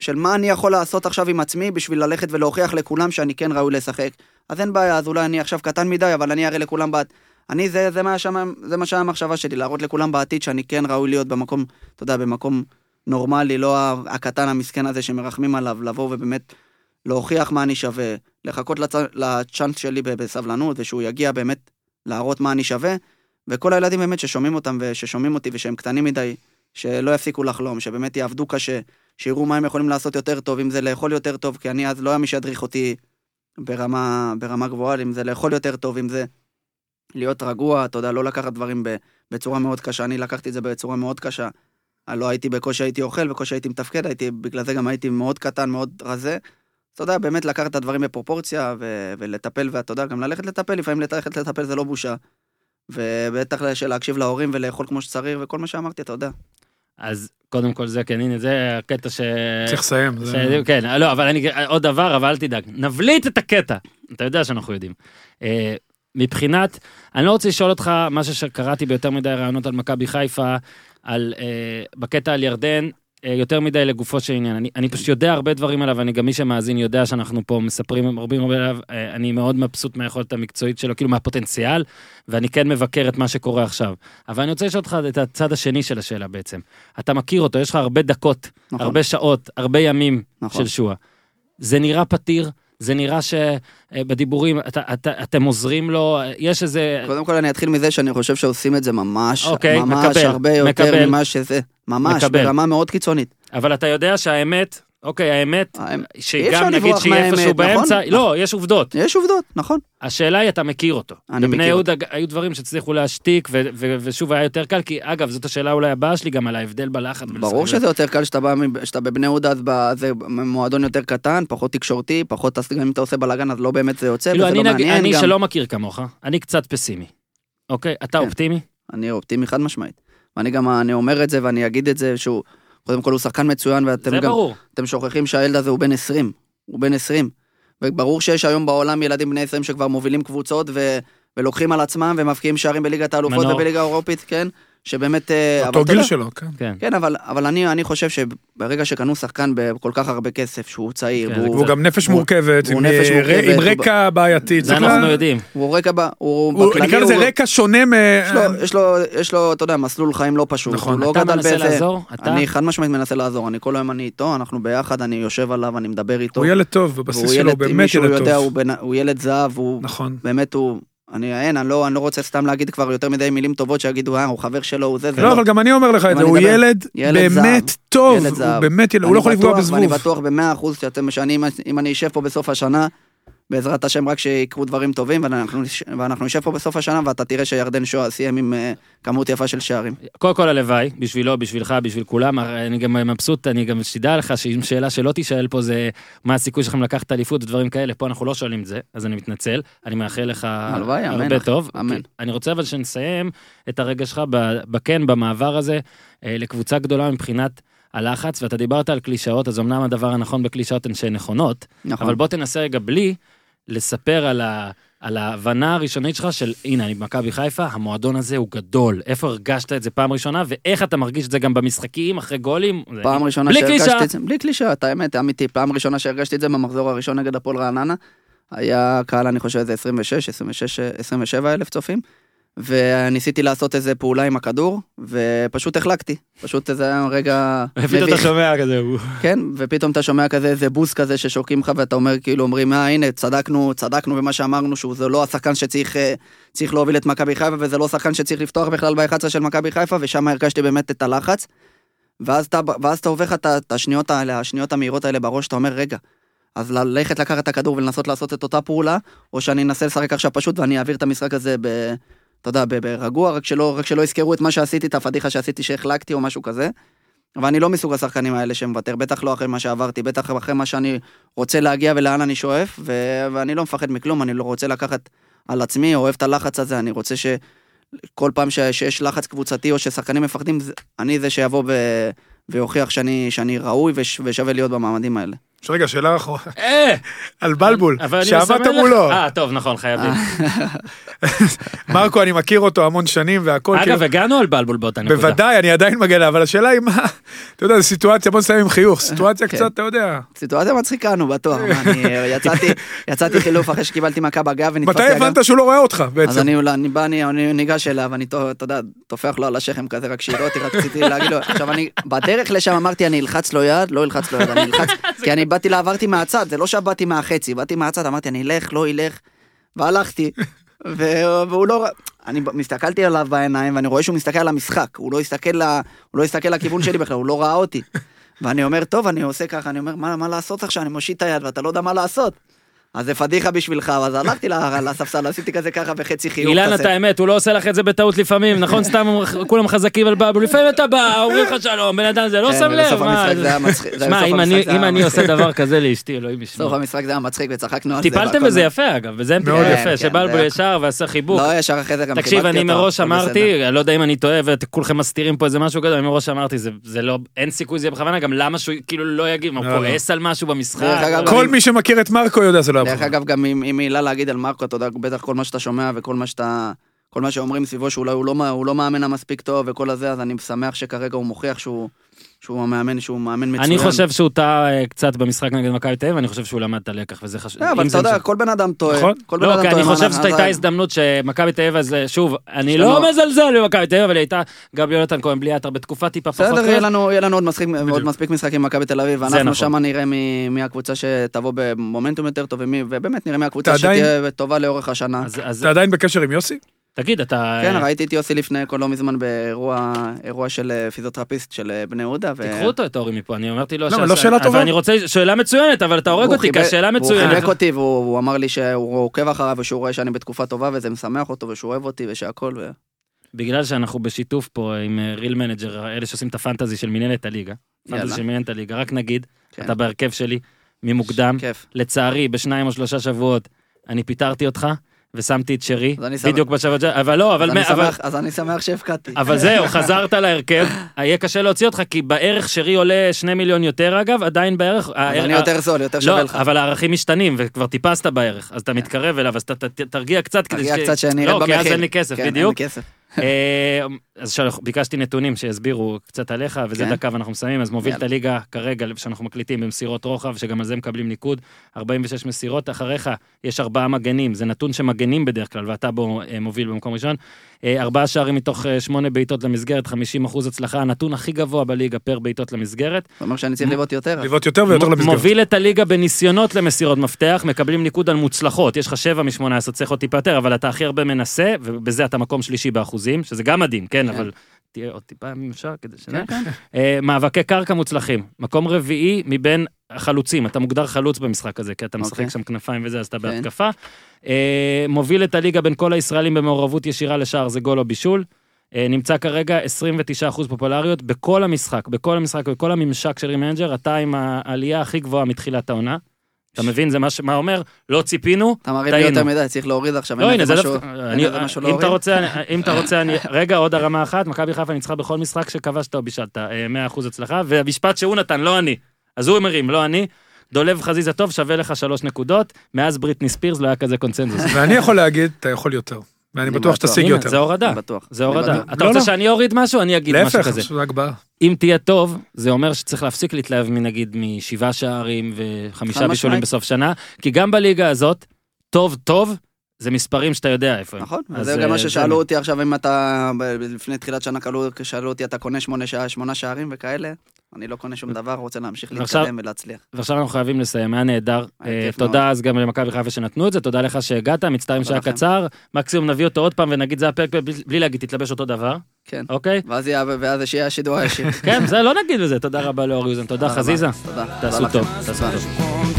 של מה אני יכול לעשות עכשיו עם עצמי בשביל ללכת ולהוכיח לכולם שאני כן ראוי לשחק. אז אין בעיה, אז אולי אני עכשיו קטן מדי, אבל אני אראה לכולם בעד. אני, זה, זה, מה שם, זה מה שהיה המחשבה שלי, להראות לכולם בעתיד שאני כן ראוי להיות במקום, אתה יודע, במקום נורמלי, לא הקטן המסכן הזה שמרחמים עליו, לבוא ובאמת להוכיח מה אני שווה, לחכות לצ... לצ'אנס שלי בסבלנות, ושהוא יגיע באמת להראות מה אני שווה, וכל הילדים באמת ששומעים אותם וששומעים אותי ושהם קטנים מדי, שלא יפסיקו לחלום, שבאמת יעבדו קשה, שיראו מה הם יכולים לעשות יותר טוב, אם זה לאכול יותר טוב, כי אני אז לא היה מי שידריך אותי ברמה, ברמה גבוהה, אם זה לאכול יותר טוב, אם זה להיות רגוע, אתה יודע, לא לקחת דברים בצורה מאוד קשה, אני לקחתי את זה בצורה מאוד קשה. לא הייתי בקושי הייתי אוכל, בקושי הייתי מתפקד, הייתי, בגלל זה גם הייתי מאוד קטן, מאוד רזה. אתה יודע, באמת לקחת את הדברים בפרופורציה ו- ולטפל, ואתה יודע, גם ללכת לטפל, לפעמים ללכת לטפל זה לא בושה. ובטח של להקשיב להורים ולאכול כמו שצריך, וכל מה שאמרתי, אתה יודע. אז קודם כל זה, כן, הנה, זה הקטע ש... צריך לסיים. ש... זה- כן, לא, אבל אני, עוד דבר, אבל אל תדאג, נבליט את הקטע. אתה יודע שאנחנו יודעים. אה, מבחינת, אני לא רוצה לשאול אותך משהו שקראתי ביותר מדי רעיונות על מכבי חיפה, על, אה, בקטע על ירדן, יותר מדי לגופו של עניין. אני, אני פשוט יודע הרבה דברים עליו, אני גם מי שמאזין יודע שאנחנו פה מספרים הרבה הרבה עליו, אה, אני מאוד מבסוט מהיכולת המקצועית שלו, כאילו מהפוטנציאל, ואני כן מבקר את מה שקורה עכשיו. אבל אני רוצה לשאול אותך את הצד השני של השאלה בעצם. אתה מכיר אותו, יש לך הרבה דקות, נכון, הרבה שעות, הרבה ימים נכון. של שואה. זה נראה פתיר, זה נראה שבדיבורים אתה, אתה, אתם עוזרים לו, יש איזה... קודם כל אני אתחיל מזה שאני חושב שעושים את זה ממש, אוקיי, ממש מקבל, הרבה יותר מקבל. ממה שזה, ממש, מקבל. ברמה מאוד קיצונית. אבל אתה יודע שהאמת, אוקיי, האמת, שגם נגיד שהיא איפשהו מהאמת, נכון? באמצע, לא, יש עובדות. יש עובדות, נכון. השאלה היא, אתה מכיר אותו. אני בבני מכיר יהודה היו דברים שהצליחו להשתיק, ושוב היה יותר קל, כי אגב, זאת השאלה אולי הבאה שלי גם על ההבדל בלחץ. ברור. שזה יותר קל שאתה בבני יהודה, אז זה מועדון יותר קטן, פחות תקשורתי, פחות, גם אם אתה עושה בלאגן אז לא באמת זה יוצא, כאילו, וזה אני לא מעניין אני גם. שלא מכיר כמוך, אני קצת פסימי. אוקיי? אתה כן. אופטימי? אני אופטימי חד משמעית. ואני גם, אני אומר את זה ואני אגיד את זה, שהוא, קודם כל הוא שחקן מצוין, ואתם זה גם, ברור. אתם שוכחים שהילד הזה הוא בן 20. הוא בן 20. וברור שיש היום בעולם ילדים בני 20 שכבר מובילים קבוצות ו... ולוקחים על עצמם ומבקיעים שערים בליגת האלופות. ובליגה האירופית, כן? שבאמת... אה, אבל אותו אתה גיל יודע, שלו, כן. כן. כן, אבל, אבל אני, אני חושב שברגע שקנו שחקן בכל כך הרבה כסף, שהוא צעיר, כן, והוא, והוא גם נפש הוא- מורכבת, הוא עם נפש אה, מורכבת, עם הוא- רקע בעייתי. זה אנחנו יודעים. הוא רקע, ב, הוא הוא- בכללי, נקרא לזה הוא- רקע שונה מ... יש לו, יש לו, יש לו, אתה יודע, מסלול חיים לא פשוט. נכון. לא אתה מנסה באיזה... לעזור? אתה? אני חד משמעית מנסה לעזור, אני כל היום אני איתו, אנחנו ביחד, אני יושב עליו, אני מדבר איתו. הוא ילד טוב, בבסיס שלו באמת ילד טוב. הוא ילד זהב, הוא נכון. באמת, הוא... אני אין, אני לא, אני לא רוצה סתם להגיד כבר יותר מדי מילים טובות שיגידו, אה, הוא חבר שלו, הוא זה, זה לא, אבל גם אני אומר לך את זה, אני הוא. ילד ילד באמת זהב. טוב, ילד הוא זהב. באמת ילד, הוא אני לא יכול לפגוע בזבוב. בטוח במאה אחוז שאתם, שאני, אם אני אשב פה בסוף השנה, בעזרת השם רק שיקרו דברים טובים, ואנחנו, ואנחנו נשב פה בסוף השנה, ואתה תראה שירדן שואה סיים עם אה, כמות יפה של שערים. קודם כל הלוואי, בשבילו, בשבילך, בשביל כולם, אני גם מבסוט, אני גם שתדע לך שאם שאלה שלא תישאל פה זה מה הסיכוי שלכם לקחת אליפות ודברים כאלה, פה אנחנו לא שואלים את זה, אז אני מתנצל, אני מאחל לך הלוואי, אמן, הרבה אחי, טוב. אמן. אני רוצה אבל שנסיים את הרגע שלך בכן, במעבר הזה, אה, לקבוצה גדולה מבחינת הלחץ, ואתה דיברת על קלישאות, אז אמנם הדבר הנכון בקלישאות הן שהן נכונות, נכון. אבל בוא תנסה רגע בלי לספר על, ה, על ההבנה הראשונית שלך של הנה אני במכבי חיפה, המועדון הזה הוא גדול. איפה הרגשת את זה פעם ראשונה, ואיך אתה מרגיש את זה גם במשחקים, אחרי גולים? פעם ראשונה בלי שהרגשתי. את זה, בלי קלישאה, את האמת, אמיתי, פעם ראשונה שהרגשתי את זה במחזור הראשון נגד הפועל רעננה, היה קהל, אני חושב, איזה 26, 26, 27 אלף צופים, וניסיתי לעשות איזה פעולה עם הכדור, ופשוט החלקתי, פשוט זה היה רגע ופתאום אתה שומע כזה, כן, ופתאום אתה שומע כזה איזה בוסט כזה ששורקים לך ואתה אומר כאילו אומרים אה הנה צדקנו צדקנו במה שאמרנו שהוא זה לא השחקן שצריך אה, צריך להוביל את מכבי חיפה וזה לא שחקן שצריך לפתוח בכלל ב-11 של מכבי חיפה ושם הרגשתי באמת את הלחץ. ואז אתה ואז אתה עובר לך את השניות האלה השניות המהירות האלה בראש אתה אומר רגע. אז ללכת לקחת את הכדור ולנסות לעשות את אותה פעולה או שאני אנסה לשחק עכשיו פשוט ואני אעביר את המשחק הזה ב... אתה יודע, ברגוע, רק שלא, רק שלא יזכרו את מה שעשיתי, את הפדיחה שעשיתי שהחלקתי או משהו כזה. אבל אני לא מסוג השחקנים האלה שמוותר, בטח לא אחרי מה שעברתי, בטח אחרי מה שאני רוצה להגיע ולאן אני שואף, ו... ואני לא מפחד מכלום, אני לא רוצה לקחת על עצמי, אוהב את הלחץ הזה, אני רוצה שכל פעם ש... שיש לחץ קבוצתי או ששחקנים מפחדים, אני זה שיבוא ו... ויוכיח שאני, שאני ראוי וש... ושווה להיות במעמדים האלה. רגע, שאלה אחרונה, אה! על בלבול, שעמדת לך- מולו. אה, טוב, נכון, חייבים. *laughs* מרקו, אני מכיר אותו המון שנים והכל, כאילו, אגב, הגענו על בלבול באותה נקודה. בוודאי, אני עדיין מגן, אבל השאלה היא מה, אתה יודע, זו סיטואציה, בוא נסיים עם חיוך, *laughs* סיטואציה כן. קצת, אתה יודע. סיטואציה מצחיקה, נו, בטוח. אה, *laughs* יצאתי, יצאתי חילוף אחרי שקיבלתי מכה בגב ונתפסתי מתי הבנת שהוא לא רואה אותך אז בעצם? אני, אני בא, אני, אני ניגש אליו, אני, אתה יודע, טופח לו על השכם כזה, רק שיראה אותי, רק רציתי להגיד לו, עכשיו אני, בדרך לשם אמרתי, אני אלחץ לו יד, לא אלחץ לו יד, אני אלחץ, כי אני באתי, לה- עברתי מהצד, זה לא שבאתי מהחצי, באתי מהצד, אמרתי, אני אלך, לא אלך, והלכתי, *laughs* והוא לא, אני מסתכלתי עליו בעיניים, ואני רואה שהוא מסתכל על המשחק, הוא לא הסתכל, ל- הוא לא הסתכל לכיוון שלי בכלל, הוא לא ראה אותי. ואני אומר, טוב, אני עושה ככה, אני אומר, מה, מה לעשות עכשיו? אני מושיט את היד ואתה לא יודע מה לעשות. אז זה פדיחה בשבילך, אז הלכתי *laughs* לספסל, עשיתי כזה ככה בחצי חיוך אילן, כזה. אתה אמת, הוא לא עושה לך את זה בטעות לפעמים, נכון? *laughs* סתם כולם חזקים על בלבול, לפעמים אתה בא, אומרים לך שלום, בן אדם זה לא כן, שם לב. מה, המשחק זה- זה היה מצחיק. זה- שמע, אם אני- זה. עושה דבר כזה לאשתי, אלוהים סוף ישמור. המשחק זה היה מצחיק וצחקנו על זה. טיפלתם בזה. יפה אגב, וזה מאוד טיפלו יפה. כן, שבלבול זה- ישר ועשה חיבוק. לא, ישר אחרי זה גם תקשיב, אני אותו, מראש. אמרתי, אני לא יודע אם אני טועה וכולכם מסתירים פה איזה משהו גדול, אני מראש אמרתי, זה- זה לא, אין סיכוי יהיה בכוונה, גם למה שהוא כאילו לא יגיב, הוא לא, לא. כועס על משהו במשחק? אגב, כל מי שמכיר את מרקו יודע זה לא דרך היה אגב, גם עם מילה להגיד על מרקו, אתה יודע, בטח כל מה שאתה שומע וכל מה שאתה... כל מה שאומרים סביבו שאולי הוא לא, הוא לא מאמן המספיק טוב וכל הזה, אז אני שמח שכרגע הוא מוכיח שהוא, שהוא המאמן, שהוא מאמן מצוין. אני חושב שהוא טעה אה, קצת במשחק נגד מכבי תל אביב, ואני חושב שהוא למד את הלקח, וזה חשוב. לא, אם אבל אתה יודע. כל בן אדם טועה. נכון. כל בן לא, אדם כי אני טועה. חושב שזאת הייתה הזדמנות שמכבי תל אביב, אז אה, שוב, אני לא מזלזל במכבי תל אביב, אבל היא הייתה גם יונתן כהן בלי עטר בתקופה טיפה פחות בסדר, יהיה. לנו, יהיה לנו עוד, מספיק, עוד מספיק משחקים עם מכבי תל אביב, ואנחנו נכון. שמה נראה מי, מי הקבוצה שתבוא במומנטום יותר טוב, ובאמת נראה מי הקבוצה שתהיה טובה לאורך השנה. אתה עדיין בקשר עם יוסי? תגיד, אתה... כן, אה, ראיתי את יוסי לפני כל לא מזמן באירוע אירוע של אה, פיזיותרפיסט של אה, בני יהודה. ו- תיקחו אותו את אורי מפה, אני אמרתי לו... לא, שעשה- אבל לא שאלה אבל טובה. אני רוצה, שאלה מצוינת, אבל אתה הורג אותי, כי השאלה הוא מצוינת. חיבק אותי והוא הוא אמר לי שהוא עוקב אחריו ושהוא רואה שאני בתקופה טובה וזה משמח אותו ושהוא אוהב אותי ושהכל. ו... בגלל שאנחנו בשיתוף פה עם Real Manager, אלה שעושים את ה fantasy של מנהלת הליגה. fantasy. של מנהלת הליגה, רק נגיד, כן. אתה בהרכב שלי, ממוקדם. כיף. לצערי, בשניים או שלושה שבועות, אני פיטרתי אותך, ושמתי את שרי, בדיוק בשבוע, ש- אבל לא, אבל... אז אני אבל- שמח- אז אני שמח שהפקדתי. אבל זהו, חזרת להרכב, *laughs* יהיה קשה להוציא אותך, כי בערך שרי עולה שני מיליון יותר אגב, עדיין בערך... אז אני יותר זול, יותר לא, שווה לך. אבל הערכים משתנים, וכבר טיפסת בערך, אז אתה מתקרב אליו, אז אתה תרגיע קצת כדי תרגיע קצת שאני ארד לא, במחיר. כי אז אין לי כסף, כן, בדיוק. אה, אז שלח- ביקשתי נתונים שיסבירו קצת עליך, וזה כן. דקה ואנחנו מסיימים, אז מוביל את. הליגה כרגע, שאנחנו מקליטים במסירות רוחב, שגם על זה מקבלים ניקוד, 46 מסירות, אחריך יש ארבעה מגנים, זה נתון שמגנים בדרך כלל, ואתה בו אה, מוביל במקום ראשון. אה, ארבעה שערים מתוך שמונה בעיטות למסגרת, 50 אחוז הצלחה, הנתון הכי גבוה בליגה פר בעיטות למסגרת. זאת אומרת שאני צריך לבעוט יותר. לבעוט יותר ויותר למסגרת. מוביל את הליגה בניסיונות למסירות מפתח, מקבלים ניקוד על מוצלחות, יש לך 7 מ-18, צריך עוד טיפה יותר, אבל אתה הכי הרבה מנסה, ובזה אתה מקום שלישי באחוזים, שזה גם מדהים, כן, כן. אבל תהיה עוד טיפה אם אפשר, כדי ש... כן, כן. *laughs* אה, מאבקי קרקע מוצלחים, מקום רביעי מבין החלוצים, אתה מוגדר חלוץ במשחק הזה, כי אתה משחק אוקיי. שם כנפיים וזה, אז אתה. בהתקפה. אה, מוביל את הליגה בין כל הישראלים במעורבות ישירה לשער, זה גול או בישול. אה, נמצא כרגע 29% פופולריות בכל המשחק, בכל המשחק, בכל הממשק של רימנג'ר, אתה עם העלייה הכי גבוהה מתחילת העונה. אתה מבין, זה מה מה אומר? לא ציפינו, אתה מריב לי טעינו. יותר מדי, צריך להוריד עכשיו. לא, אין הנה, איזה זה משהו-. אין אני- משהו אם אתה להוריד. רוצה, אם אתה רוצה, אני... רגע, עוד הרמה אחת, מכבי חיפה ניצחה בכל משחק שכבשת או בישלת, אה, 100% הצלחה, והמשפט שהוא נתן, לא אני. אז הוא מרים, לא אני. דולב חזיזה טוב, שווה לך שלוש נקודות. מאז בריטני ספירס לא היה כזה קונצנזוס. ואני יכול להגיד, אתה יכול יותר. ואני אני בטוח. שתשיג יותר. זה הורדה. בטוח. זה הורדה. אתה לא, רוצה לא. שאני אוריד משהו? אני אגיד משהו להפך, כזה. זו הגבהה. אם תהיה טוב, זה אומר שצריך להפסיק להתלהב מנגיד משבעה שערים וחמישה בישולים. בסוף שנה, כי גם בליגה הזאת, טוב טוב, זה מספרים שאתה יודע איפה הם. נכון, אז, זה גם אה, מה זה- ששאלו אותי עכשיו, אם אתה, ב- לפני תחילת שנה שאלו אותי, אתה קונה שמונה שערים וכאלה? אני לא קונה שום דבר, רוצה להמשיך להתקדם ולהצליח. ועכשיו אנחנו חייבים לסיים, היה נהדר. אה, תודה אז גם למכבי חיפה שנתנו את זה, תודה לך שהגעת, מצטערים שהיה קצר. מקסימום נביא אותו עוד פעם ונגיד זה הפרק בלי להגיד תתלבש אותו דבר. כן. אוקיי? ואז יהיה השידור הישיר. *laughs* כן, זה לא נגיד לזה, תודה רבה לאור יוזן, תודה חזיזה. תודה. תעשו טוב, תעשו טוב.